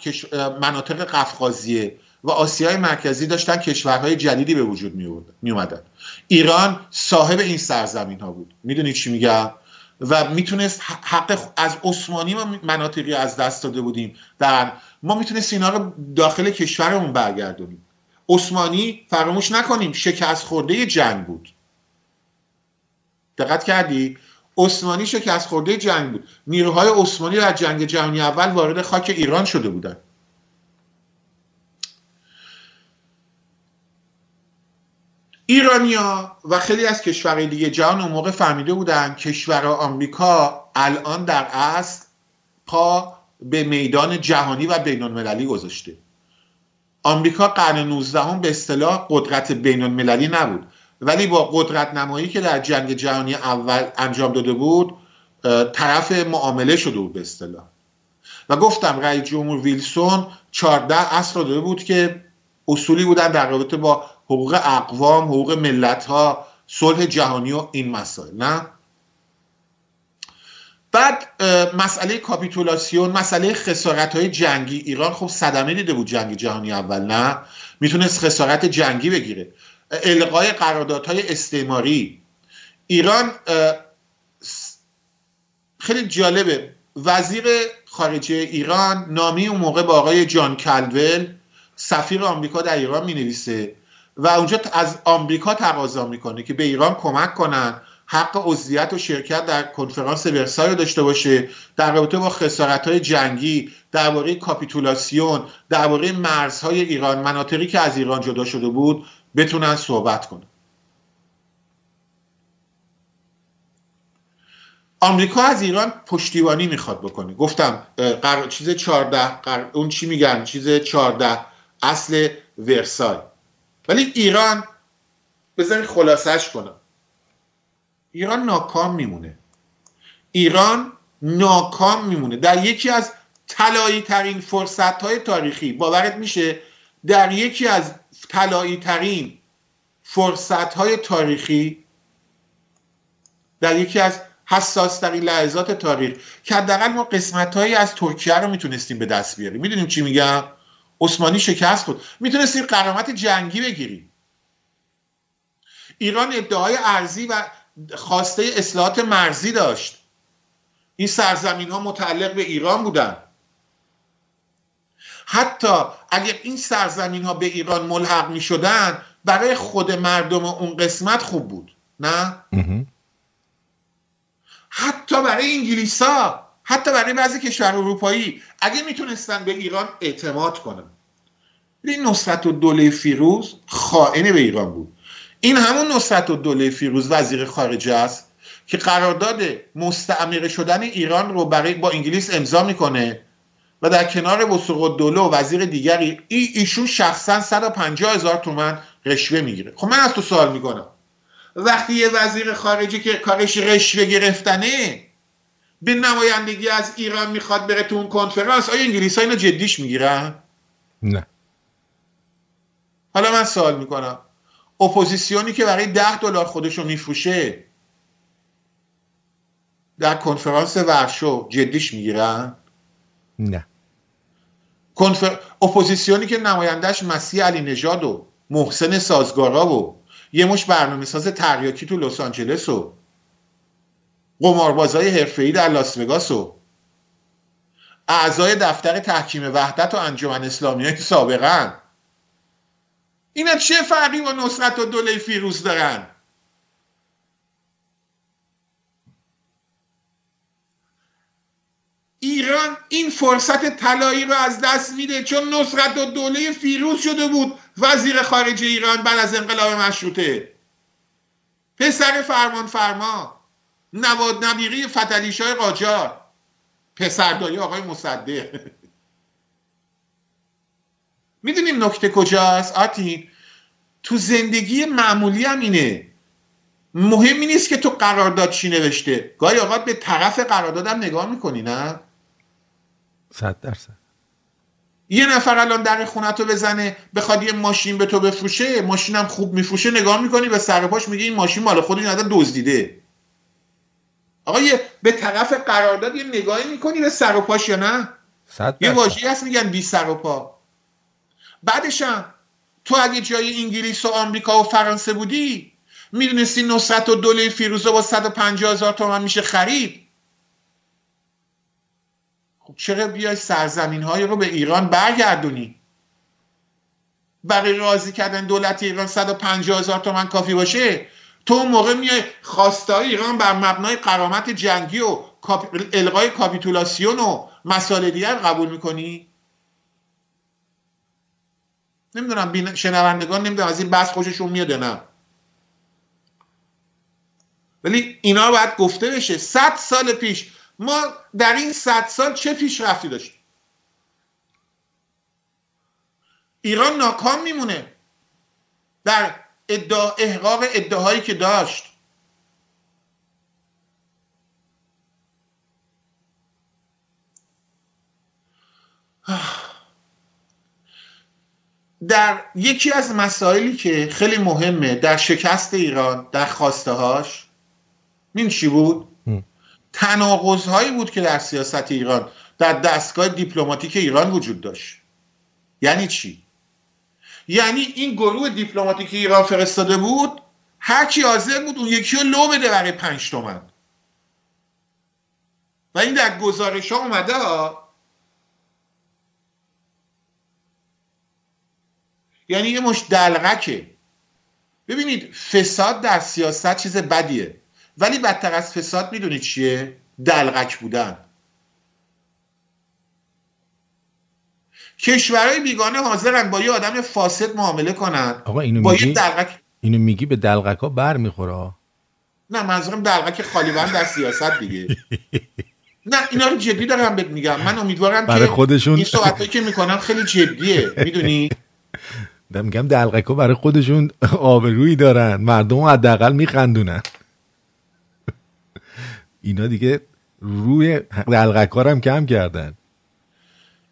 مناطق قفقازیه و آسیای مرکزی داشتن کشورهای جدیدی به وجود می اومدن ایران صاحب این سرزمین ها بود. می‌دونید چی میگم؟ و می‌تونست حق از عثمانی ما مناطقی از دست داده بودیم. در ما می‌تونست اینا رو داخل کشورمون برگردونیم. عثمانی فراموش نکنیم شکست خورده جنگ بود. دقت کردی؟ عثمانی شکست خورده جنگ بود. نیروهای عثمانی در جنگ جهانی اول وارد خاک ایران شده بودند ایرانیا و خیلی از کشورهای دیگه جهان اون موقع فهمیده بودن کشور آمریکا الان در اصل پا به میدان جهانی و بین المللی گذاشته. آمریکا قرن 19 هم به اصطلاح قدرت بین المللی نبود. ولی با قدرت نمایی که در جنگ جهانی اول انجام داده بود طرف معامله شده بود به اصطلاح. و گفتم رئیس جمهور ویلسون 14 اصل داده بود که اصولی بودن در رابطه با حقوق اقوام حقوق ملت ها صلح جهانی و این مسائل نه؟ بعد مسئله کاپیتولاسیون مسئله خسارت های جنگی. ایران خب صدمه دیده بود جنگ جهانی اول نه؟ می‌تونست خسارت جنگی بگیره. القای قراردادهای استعماری. ایران خیلی جالبه. وزیر خارجه ایران نامی اون موقع با آقای جان کلول سفیر آمریکا در ایران می نویسه و اونجا از آمریکا تقاضا می‌کنه که به ایران کمک کنن حق عضویت و شرکت در کنفرانس ورسای رو داشته باشه در رابطه با خسارت های جنگی درباره کاپیتولاسیون درباره مرزهای ایران مناطقی که از ایران جدا شده بود بتونن صحبت کنن. آمریکا از ایران پشتیبانی می‌خواد بکنه. گفتم قر... چیز 14 قر... اون چی میگن؟ چیز 14 اصل ورسای. ولی ایران بذارید خلاصش کنم. ایران ناکام میمونه. ایران ناکام میمونه. در یکی از طلایی ترین فرصت های تاریخی باورت میشه؟ در یکی از طلایی ترین فرصت های تاریخی در یکی از حساس ترین لحظات تاریخ که حداقل ما قسمت هایی از ترکیه رو می‌تونستیم به دست بیاریم. می‌دونیم چی میگم؟ عثمانی شکست بود می‌تونستیم قرامت جنگی بگیریم. ایران ادعای ارزی و خواسته اصلاحات مرزی داشت. این سرزمین ها متعلق به ایران بودن. حتی اگر این سرزمین ها به ایران ملحق می شدن برای خود مردم اون قسمت خوب بود. نه؟ حتی برای انگلیس ها حتی برای بعضی کشور اروپایی اگه می‌تونستن به ایران اعتماد کنن. این نصرت و دوله فیروز خائن به ایران بود. این همون نصرت و دوله فیروز وزیر خارجه است که قرارداد مستعمره شدن ایران رو برای با انگلیس امضا می‌کنه و در کنار وسوق دوله و وزیر دیگری ای ایشون شخصا 150 هزار تومن رشوه می‌گیره. خب من از تو سوال می‌کنم. وقتی یه وزیر خارجه که کارش رشوه گرفتنه به نمایندگی از ایران می‌خواد بره تو اون کنفرانس آیا انگلیس ها اینو جدیش می‌گیرن؟ نه حالا من سوال می‌کنم اپوزیسیونی که برای ده دلار خودشو میفروشه در کنفرانس ورشو جدیش می‌گیرن؟ نه کنفر... اپوزیسیونی که نمایندهش مسیح علی نژاد و محسن سازگارا و یه مشت برنامه ساز تریاکی تو لس آنجلس و قماربازای حرفه‌ای در لاس وگاس و اعضای دفتر تحکیم وحدت و انجمن اسلامی های سابقا اینا چه فرقی با نصرت و دوله فیروز دارن؟ ایران این فرصت طلایی رو از دست میده چون نصرت و دوله فیروز شده بود. وزیر خارجه ایران بعد از انقلاب مشروطه. پسر فرمان فرما. نواد نبیری فتلیش های قاجار. پسرداری آقای مصدق. [laughs] می‌دونیم نکته کجاست؟ آتی تو زندگی معمولی هم اینه. مهمی نیست که تو قرارداد چی نوشته. گاهی اوقات به طرف قراردادم نگاه می‌کنی نه؟ صد درصد. یه نفر الان در خونتو بزنه بخواد یه ماشین به تو بفروشه ماشینم خوب میفروشه نگاه می‌کنی به سر پاش میگه این ماشین مال خود این آدم دزدیده. آقا یه به طرف قرارداد یه نگاهی می‌کنی به سر و پاش یا نه؟ یه واژه‌ای هست میگن بی سر و پا. بعدش هم تو اگه جای انگلیس و آمریکا و فرانسه بودی می‌دونستی نصرت و دوله فیروزه با 150 هزار تومن میشه خرید. خب چرا بیای سرزمین های رو به ایران برگردونی؟ برای راضی کردن دولت ایران 150 هزار تومن کافی باشه؟ تو اون موقع میای خواستای ایران بر مبنای قرامت جنگی و القای کاپیتولاسیون و مسائل دیگر قبول می‌کنی؟ نمی‌دونم شنوندگان نمی‌دونم از این بحث خوششون میاد نه. ولی اینا باید گفته بشه. صد سال پیش. ما در این صد سال چه پیشرفتی داشتیم؟ ایران ناکام میمونه. در ادعا احقاق ادعاهایی که داشت در یکی از مسائلی که خیلی مهمه در شکست ایران در خواسته هاش این چی بود؟ تناقض هایی بود که در سیاست ایران در دستگاه دیپلماتیک ایران وجود داشت یعنی چی؟ یعنی این گروه دیپلماتیک ایران فرستاده بود هر کی حاضر بود اون یکی رو لو بده برای پنج تومن. و این در گزارش ها اومده ها. یعنی یه مش دلغکه. ببینید فساد در سیاست چیز بدیه. ولی بدتر از فساد می‌دونید چیه؟ دلغک بودن. کشورهای بیگانه حاضرن با یه آدم فاسد معامله کنن. آقا اینو با میگی؟ یه دلغک اینو میگی به دلغک ها بر می‌خوره؟ نه منظورم دلغک خالی در سیاست دیگه. نه اینا رو جدی دارم بهت میگم. من امیدوارم برای که خودشون این صحبتایی که می‌کنم خیلی جدیه. می‌دونی؟ میگم دلغک ها برای خودشون آبرویی دارن. مردم حداقل میخندونن. اینا دیگه روی دلغک هم کم کردن.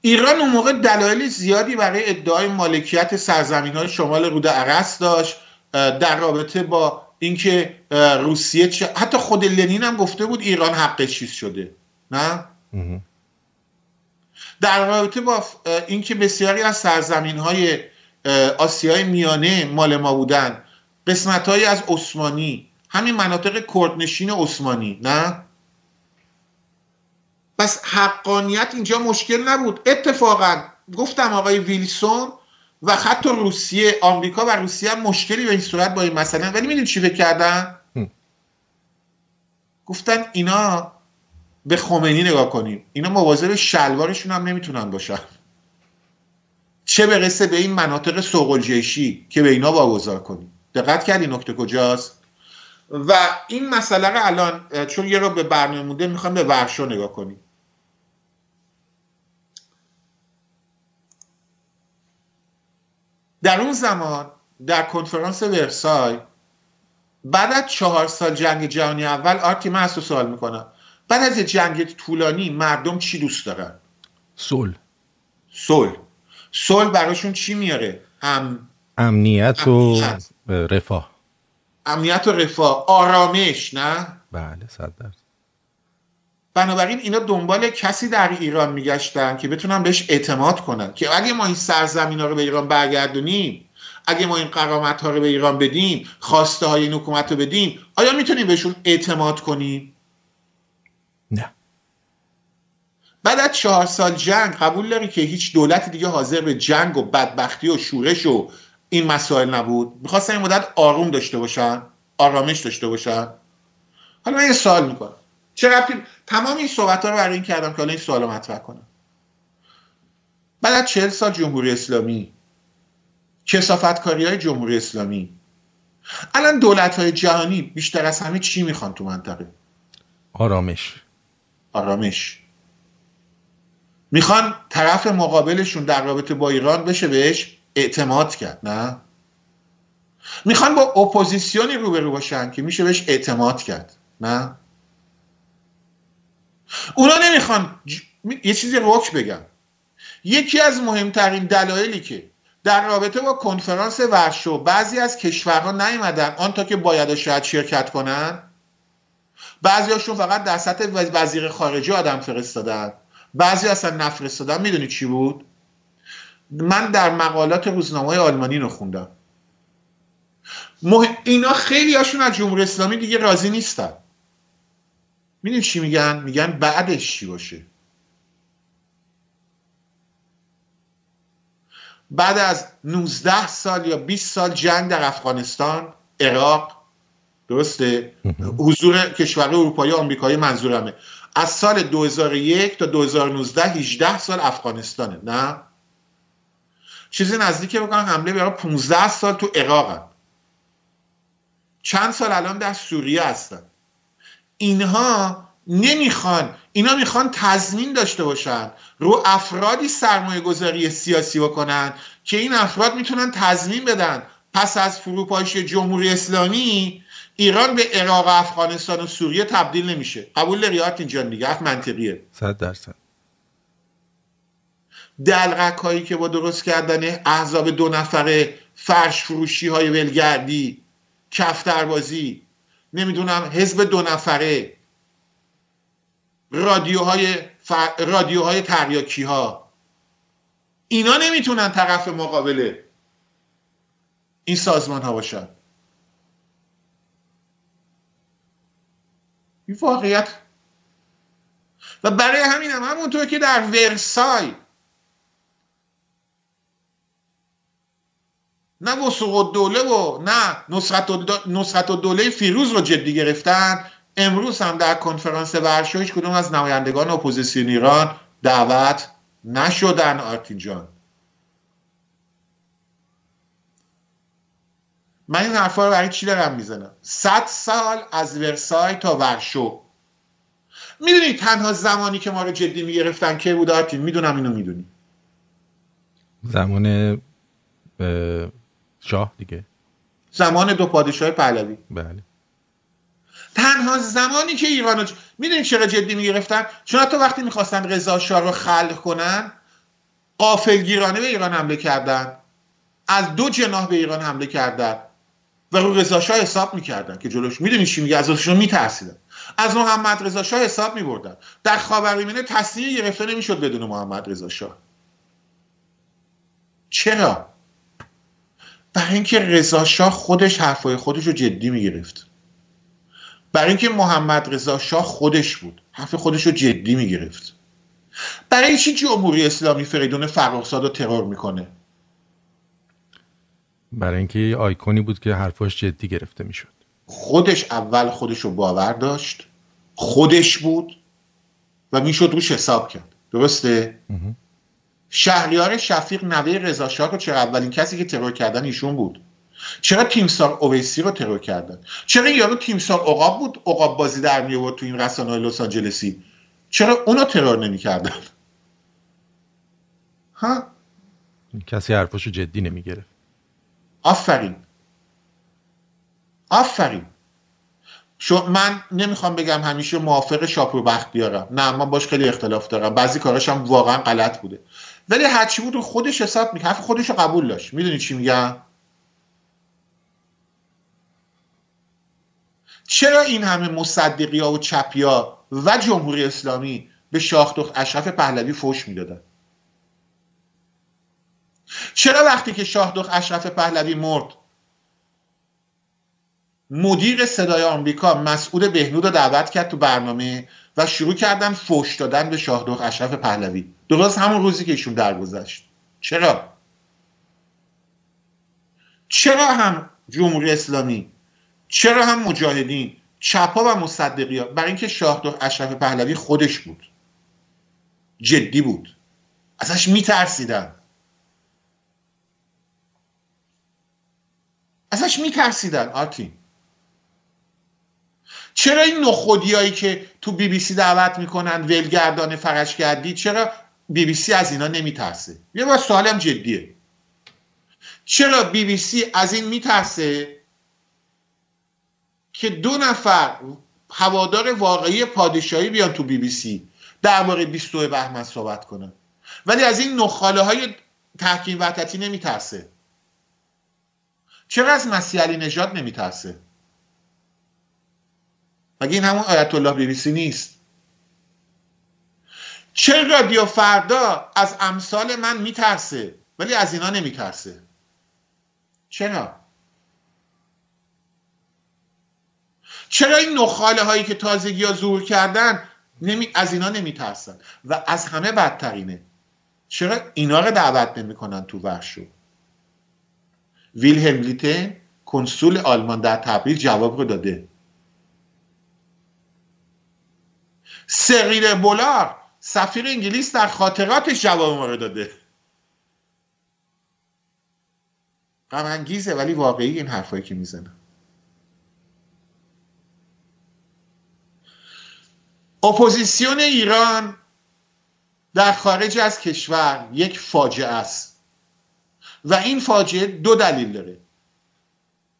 ایران اون موقع دلایل زیادی برای ادعای مالکیت سرزمین های شمال رود عرس داشت در رابطه با اینکه روسیه چه... حتی خود لنین هم گفته بود ایران حق چیز شده. نه؟ در رابطه با اینکه بسیاری از سرزمین های آسیای میانه مال ما بودن قسمت های از عثمانی همین مناطق کردنشین عثمانی نه؟ پس حقانیت اینجا مشکل نبود. اتفاقا گفتم آقای ویلسون و خط روسیه آمریکا و روسیه هم مشکلی به این صورت با این مسئله. ولی می‌دونی چی فکر کردن؟ گفتن اینا به خمینی نگاه کنیم. اینا مواظب شلوارشون هم نمی‌تونن باشن. چه برسه به این مناطق جیشی که به اینا واگذار کنیم. دقت کردی نکته کجاست؟ و این مسئله رو الان چون یه رو به برنامه مونده می‌خوام به ورشو نگاه کنیم. در اون زمان در کنفرانس ورسای بعد از چهار سال جنگ جهانی اول آرتی من از سوال می‌کنم. بعد از جنگ طولانی مردم چی دوست دارن؟ صلح. صلح. صلح براشون چی میاره؟ ام... امنیت و رفاه. امنیت و رفاه. آرامش نه؟ بله صد درصد. بنابراین اینا دنبال کسی در ایران میگشتن که بتونن بهش اعتماد کنن که اگه ما این سرزمین ها رو به ایران برگردونیم اگه ما این قرامت ها رو به ایران بدیم خواسته های این حکومت رو بدیم آیا می‌تونیم بهشون اعتماد کنیم؟ نه. بعد از چهار سال جنگ قبول داری که هیچ دولت دیگه حاضر به جنگ و بدبختی و شورش و این مسائل نبود؟ می‌خواستن این مدت آروم داشته باشن آرامش داشته باشن. حالا من یه سوال می‌کنم. چه تمام این صحبت ها رو برای این کردم که حالا این سوال رو مطرح کنم. بعد از چهل سال جمهوری اسلامی کسافتکاری های جمهوری اسلامی. الان دولت های جهانی بیشتر از همه چی می‌خوان تو منطقه؟ آرامش. آرامش. می‌خوان طرف مقابلشون در رابطه با ایران بشه بهش اعتماد کرد نه؟ می‌خوان با اپوزیسیونی روبرو باشن که میشه بهش اعتماد کرد نه؟ اونا نمی‌خوان ج... یه چیزی روک بگم. یکی از مهمترین دلایلی که در رابطه با کنفرانس ورشو بعضی از کشورها نیومدن آن تا که باید شاید شرکت کنن بعضیاشون فقط در سطح وزیر خارجه آدم فرستادن. بعضی اصلا نفرستادن. می‌دونی چی بود؟ من در مقالات روزنامه آلمانی رو خوندم. اینا خیلی هاشون از جمهوری اسلامی دیگه راضی نیستن. می‌دونی چی میگن؟ میگن بعدش چی باشه؟ بعد از 19 سال یا 20 سال جنگ در افغانستان عراق درسته؟ حضور کشور اروپایی آمریکایی منظورمه. از سال 2001 تا 2019 18 سال افغانستانه نه؟ چیزی نزدیک بکنن حمله برای 15 سال تو عراق چند سال الان در سوریه هستن. اینها نمی‌خوان اینا می‌خوان تضمین داشته باشن رو افرادی سرمایه گذاری سیاسی بکنن که این افراد می‌تونن تضمین بدن. پس از فروپاشی جمهوری اسلامی ایران به عراق افغانستان و سوریه تبدیل نمیشه. قبول داری اینجا دیگه منطقیه. صد درصد. دلغک هایی که با درست کردن احزاب دو نفره فرش فروشی های ولگردی کفتربازی نمی‌دونم حزب دو نفره. رادیوهای فر... رادیوهای تریاکی ها اینا نمی‌تونن طرف مقابل این سازمان ها باشن. این واقعیت. و برای همین هم همونطور که در ورسای نه وثوق الدوله و نه نصرت الدوله فیروز رو جدی گرفتن. امروز هم در کنفرانس ورشو هیچ کدوم از نمایندگان اپوزیسیون ایران دعوت نشدن آرتین جان. من این حرفا رو برای چی دارم می‌زنم؟ صد سال از ورسای تا ورشو. می‌دونی تنها زمانی که ما رو جدی می‌گرفتن که بود آرتین؟ می‌دونم اینو می‌دونی. زمان شاه دیگه. زمان دو پادشاه پهلوی. بله. تنها زمانی که ایران رو می‌دونی چرا جدی می‌گرفتن؟ چون حتی وقتی می‌خواستن رضا شاه رو خلق کنن قافلگیرانه به ایران حمله کردن. از دو جناح به ایران حمله کردن. و رو رضا شاه حساب می‌کردن که جلوش می‌دونی چی میگه؟ ازشون میترسیدن. از محمد رضا شاه حساب میبردن. در خاورمیانه تصمیم گرفته نمی‌شد بدون محمد رضا شاه. چرا؟ برای اینکه رضا شاه خودش حرفای خودش رو جدی می‌گرفت. برای اینکه محمد رضا شاه خودش بود حرف خودش رو جدی می‌گرفت. برای چی جمهوری اسلامی فریدون فرخزاد رو ترور می‌کنه؟ برای اینکه یه آیکونی بود که حرفاش جدی گرفته می‌شد. خودش اول خودش رو باور داشت خودش بود و می‌شد روش حساب کرد. درسته؟ شهریار شفیق نوه رضا شاه رو چرا اولین کسی که ترور کردن ایشون بود؟ چرا تیمسار اویسی رو ترور کردن؟ چرا یارو تیمسار عقاب بود؟ عقاب بازی در می تو این رسانه لس آنجلسی. چرا اونو ترور نمی‌کردن؟ ها؟ کسی حرفشو جدی نمی‌گرفت آفرین. آفرین. شو من نمی‌خوام بگم همیشه موافق شاپور بختیارم نه من باش خیلی اختلاف دارم. بعضی کاراش هم واقعا غلط بوده. ولی هرچی بود خودش حساب می‌کنه حرف خودش رو قبول داشت. می‌دونی چی میگم؟ چرا این همه مصدقی ها و چپیا و جمهوری اسلامی به شاخدخت اشرف پهلوی فوش می‌دادن؟ چرا وقتی که شاهدخت اشرف پهلوی مرد مدیر صدای آمریکا مسئول بهنود رو دعوت کرد تو برنامه و شروع کردن فوش دادن به شاهدخت اشرف پهلوی. درست همون روزی که ایشون درگذشت. چرا؟ چرا هم جمهوری اسلامی چرا هم مجاهدین چپا و مصدقی ها برای اینکه شاه اشرف پهلوی خودش بود. جدی بود. ازش میترسیدن. ازش میترسیدن آرتین. چرا این نخودیایی که تو بی بی سی دعوت می‌کنن ولگردان فرش کردی چرا بی بی سی از اینا نمیترسه؟ یه بار سوالم جدیه. چرا بی بی سی از این میترسه که دو نفر هوادار واقعی پادشاهی بیان تو بی بی سی درباره 22 بهمن صحبت کنن؟ ولی از این نخاله های تحکیم وحدتی نمیترسه. چرا از مسیح علی نژاد نمیترسه؟ مگه این همون آیت الله بیبیسی نیست؟ چرا رادیو فردا از امثال من میترسه ولی از اینا نمیترسه؟ چرا؟ چرا این نخاله هایی که تازگی ها زور کردن نمی... از اینا نمیترسن و از همه بدترینه؟ چرا اینا رو دعوت نمی‌کنن تو ورشو؟ ویلهلم لیتن کنسول آلمان در تبریز جواب رو داده. سقیر بولار سفیر انگلیس در خاطراتش جواب ما رو داده. غم ولی واقعی این حرفایی که می‌زنه. اپوزیسیون ایران در خارج از کشور یک فاجعه است. و این فاجعه دو دلیل داره.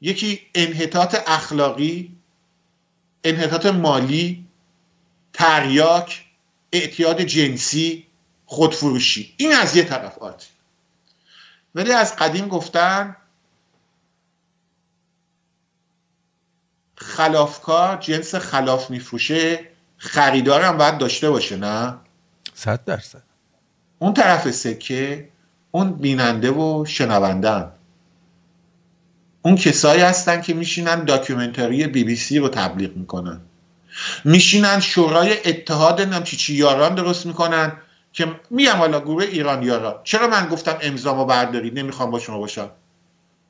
یکی انحطاط اخلاقی انحطاط مالی تریاک اعتیاد جنسی خودفروشی. این از یه طرف آتی ولی از قدیم گفتن خلافکار جنس خلاف میفروشه خریدارم باید داشته باشه نه؟ صد درصد. اون طرف سکه اون بیننده و شنونده اون کسایی هستن که میشینن داکیومنتری بی بی سی رو تبلیغ می‌کنن. میشینن شورای اتحاد نم چی چی یاران درست می‌کنن که میگم حالا گروه ایران یاران چرا من گفتم امضامو بردارید؟ نمی‌خوام با شما باشم.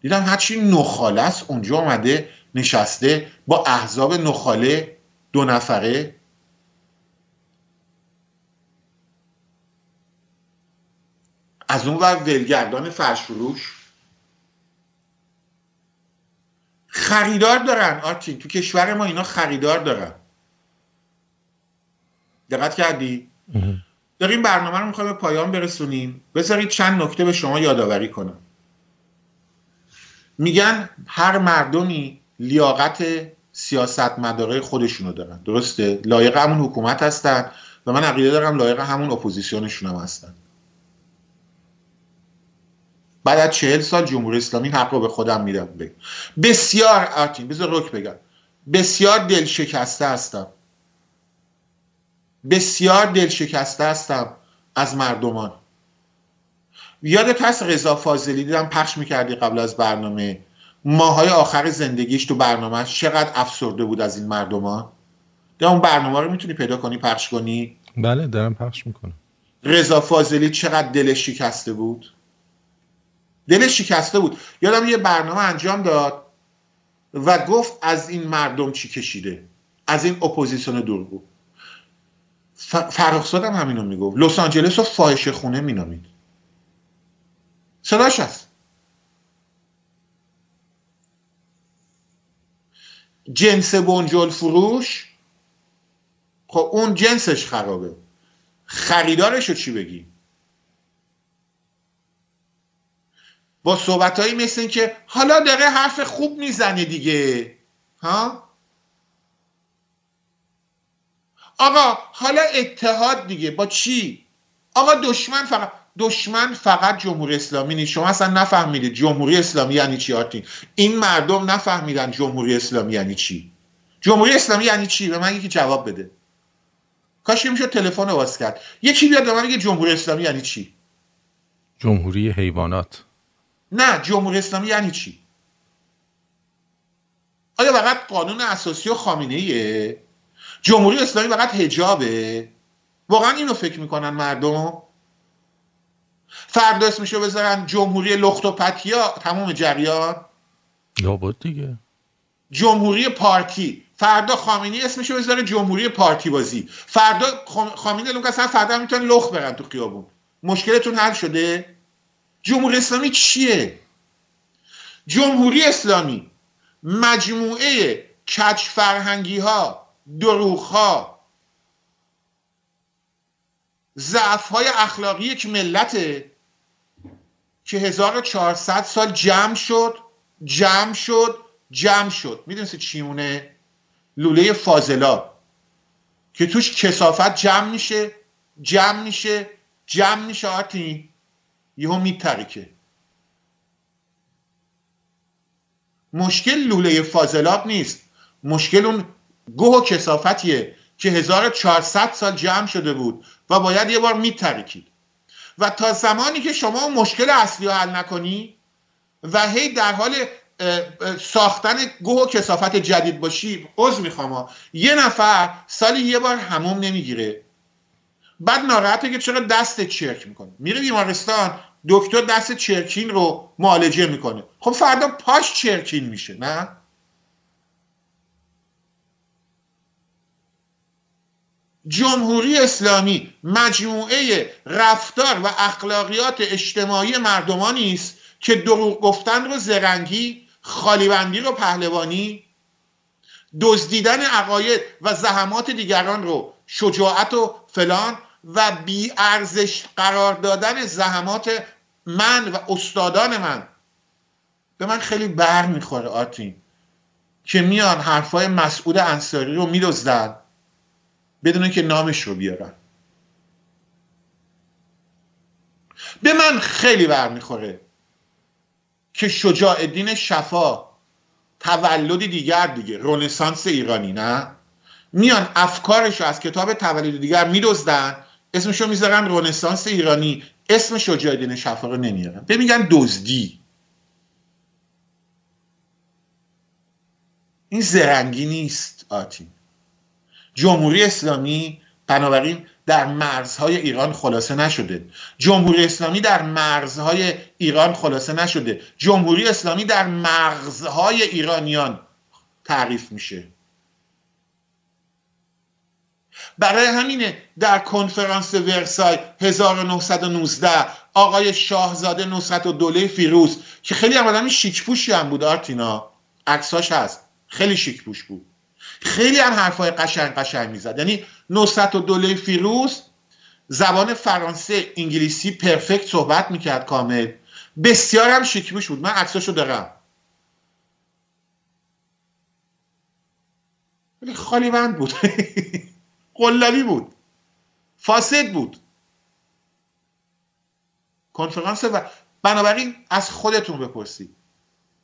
دیدم هرچی نخاله است اونجا اومده نشسته با احزاب نخاله دو نفره. از اون ور ولگردان فرش فروش. خریدار دارن آرتین. تو کشور ما اینا خریدار دارن. دقت کردی؟ داریم برنامه رو می‌خوایم به پایان برسونیم. بذارید چند نکته به شما یادآوری کنم. میگن هر مردمی لیاقت سیاست مداره خودشونو دارن. درسته؟ لایق همون حکومت هستن و من عقیده دارم لایق همون اپوزیسیونشون هم هستن. بعد از چهل سال جمهوری اسلامی حق رو به خودم میدم. بگم. بسیار آرتین بذار رک بگم. بسیار دل شکسته هستم. بسیار دل شکسته هستم از مردمان. یادت هست رضا فاضلی دیدم پخش می‌کردی قبل از برنامه. ماهای آخر زندگیش تو برنامه چقدر افسرده بود از این مردمان. ده اون برنامه رو می‌تونی پیدا کنی پخش کنی؟ بله دارم پخش می‌کنم. رضا فاضلی چقدر دلش شکسته بود؟ دلش شکسته بود. یادم یه برنامه انجام داد و گفت از این مردم چی کشیده؟ از این اپوزیسیون دور بود فرخزاد هم همینو می‌گفت. لس آنجلس رو فاحشه خونه مینامید. صداش هست. جنس بنجل فروش. خب اون جنسش خرابه. خریدارش رو چی بگی؟ با صحبت هایی مثل این که حالا داره حرف خوب می‌زنه دیگه. ها؟ آقا حالا اتحاد دیگه. با چی؟ آقا دشمن فقط دشمن فقط جمهوری اسلامی نیست. شما اصلا نفهمیدید جمهوری اسلامی یعنی چی آرتین؟ این مردم نفهمیدن جمهوری اسلامی یعنی چی. جمهوری اسلامی یعنی چی؟ به من یکی جواب بده. کاش میشه تلفن واس کرد. یکی بیاد به من بگه جمهوری اسلامی یعنی چی؟ جمهوری حیوانات. نه جمهوری اسلامی یعنی چی؟ آیا فقط قانون اساسی و خامنه ایه جمهوری اسلامی فقط هجابه واقعا اینو فکر می‌کنن مردم؟ فردا اسمشو بذارن جمهوری لخت و پتیا تمام جریان؟ لابد دیگه. جمهوری پارتی فردا خامنی اسمشو بذاره جمهوری پارتی بازی. فردا خامنی الان اصلا فردا می‌تونن لخ برن تو خیابون. مشکلتون حل شده؟ جمهوری اسلامی چیه؟ جمهوری اسلامی مجموعه کچ فرهنگی ها دروغ ها ضعف های اخلاقی یک ملته که 1400 سال جمع شد جمع شد جمع شد. می‌دونستی چیونه لوله فاضلا. که توش کسافت جمع میشه جمع میشه جمع میشه آرتین یهو میترکه مشکل لوله فاضلاب نیست. مشکل اون گوه و کسافتیه که 1400 سال جمع شده بود و باید یه بار میترکید. و تا زمانی که شما مشکل اصلی رو حل نکنی و هی در حال ساختن گوه و کسافت جدید باشی عضو می‌خوام یه نفر سالی یه بار هموم نمی‌گیره. بعد ناراحته که چرا دست چرک می‌کنه. میره بیمارستان دکتر دست چرکین رو معالجه می‌کنه. خب فردا پاش چرکین میشه نه؟ جمهوری اسلامی مجموعه رفتار و اخلاقیات اجتماعی مردمانی است که دروغ گفتن رو زرنگی خالیبندی رو پهلوانی دزدیدن عقاید و زحمات دیگران رو شجاعت و فلان و بی ارزش قرار دادن زحمات من و استادان من. به من خیلی بر می‌خوره آرتین که میان حرفای مسعود انصاری رو میدزدن. بدون که نامش رو بیارن. به من خیلی بر می‌خوره که شجاع الدین شفا تولدی دیگر دیگه رونسانس ایرانی نه؟ میان افکارش رو از کتاب تولد دیگر میدزدن اسمش رو می‌ذارن رونسانس ایرانی اسم شجاع الدین شفا رو نمیارن. به میگن دزدی. این زرنگی نیست آتین. جمهوری اسلامی بنابراین در مرزهای ایران خلاصه نشده. جمهوری اسلامی در مرزهای ایران خلاصه نشده. جمهوری اسلامی در مغزهای ایرانیان تعریف میشه. برای همینه در کنفرانس ورسای 1919 آقای شاهزاده نصرت و دوله فیروز که خیلی هم آدمی شیکپوشی هم بود آرتینا. عکساش هست. خیلی شیکپوش بود. خیلی هم حرفای قشنگ قشنگ می‌زد. یعنی نصرت و دوله فیروز زبان فرانسه انگلیسی پرفکت صحبت می‌کرد کامل. بسیار هم شیکپوش بود. من عکساشو دارم. خالی بند بود. [laughs] قلابی بود. فاسد بود. کنفرانس و بنابراین از خودتون بپرسید.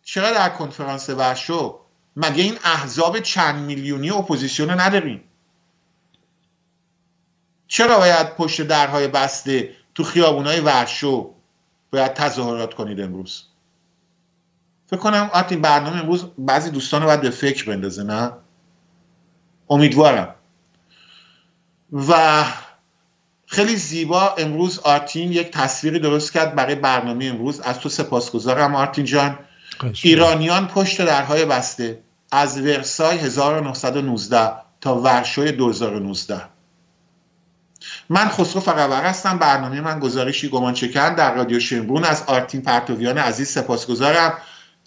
چرا در کنفرانس ورشو مگه این احزاب چند میلیونی اپوزیسیون رو نداریم؟ چرا باید پشت درهای بسته تو خیابونای ورشو باید تظاهرات کنید امروز؟ فکر کنم آرتین برنامه امروز بعضی دوستان رو باید به فکر بندازه نه؟ امیدوارم. و خیلی زیبا امروز آرتین یک تصویری درست کرد برای برنامه امروز. از تو سپاسگزارم آرتین جان. ایرانیان پشت درهای بسته از ورسای 1919 تا ورشوی 2019 من خسرو فقط هستم برنامه من گزارشی گمان چکن در رادیو شمرون از آرتین پرتویان عزیز سپاسگزارم.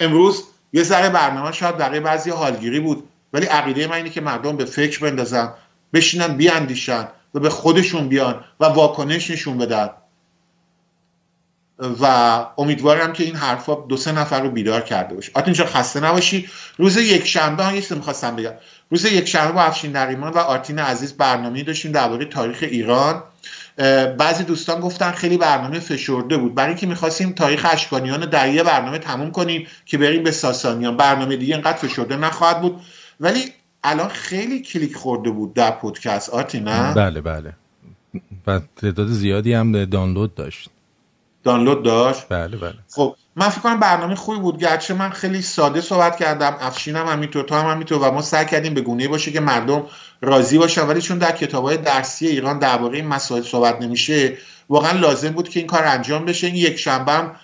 امروز یه ذره برنامه شاید برای بعضی حالگیری بود ولی عقیده من اینه که مردم به فکر بندازن بشینن بیاندیشن و به خودشون بیان و واکنش نشون بدن. و امیدوارم که این حرفا دو سه نفر رو بیدار کرده باشه. آت اینجا خسته نباشی. روز یک شنبه هم یه می‌خواستم بگم. روز یک شنبه با افشین نریمان و آرتین عزیز برنامه داشتیم درباره تاریخ ایران. بعضی دوستان گفتن خیلی برنامه فشرده بود. برای اینکه می‌خواستیم تاریخ اشکانیان در یه برنامه تموم کنیم که بریم به ساسانیان. برنامه دیگه اینقدر فشرده نخواهد بود. ولی الان خیلی کلیک خورده بود در پادکست آتی نه؟ بله بله. و تعداد زیادی هم دانلود داشت. دانلود داشت. بله بله. خب من فکر کنم برنامه خوبی بود. گرچه من خیلی ساده صحبت کردم. افشینم همینطور تو هم همینطور و ما سعی کردیم به گونه باشه که مردم راضی باشن. ولی چون در کتاب های درسی ایران درباره این مسائل صحبت نمیشه واقعا لازم بود که این کار انجام بشه. این یک شنبه هم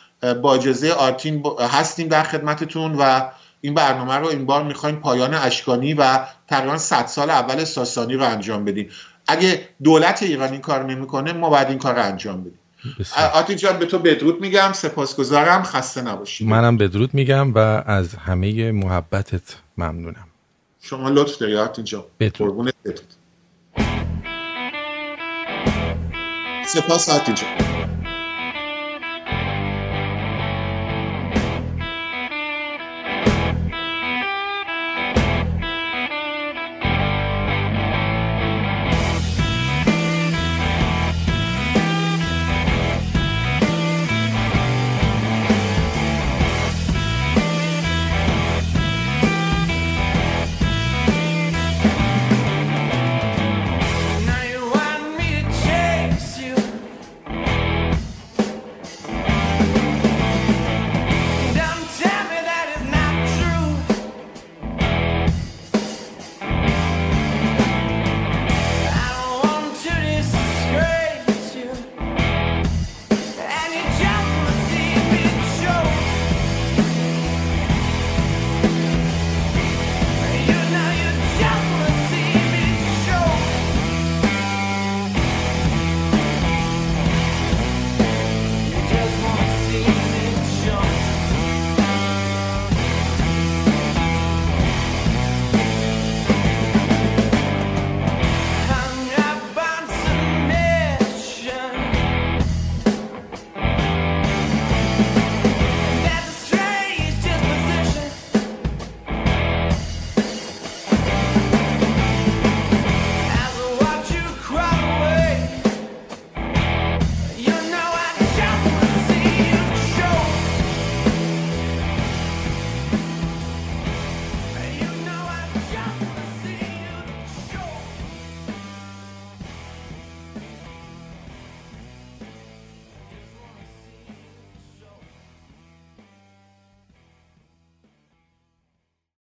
با اجازه آرتین هستیم در خدمتتون و این برنامه رو این بار می‌خوایم پایان اشکانی و تقریبا 100 سال اول ساسانی رو انجام بدیم. اگه دولت ایران این کار نمی‌کنه ما باید این کار رو انجام بدیم. آتی جان به تو بدرود میگم. سپاسگزارم. خسته نباشی منم بدرود میگم و از همه محبتت ممنونم. شما لطف داری آتی جان. بدرود. سپاس آتی جان.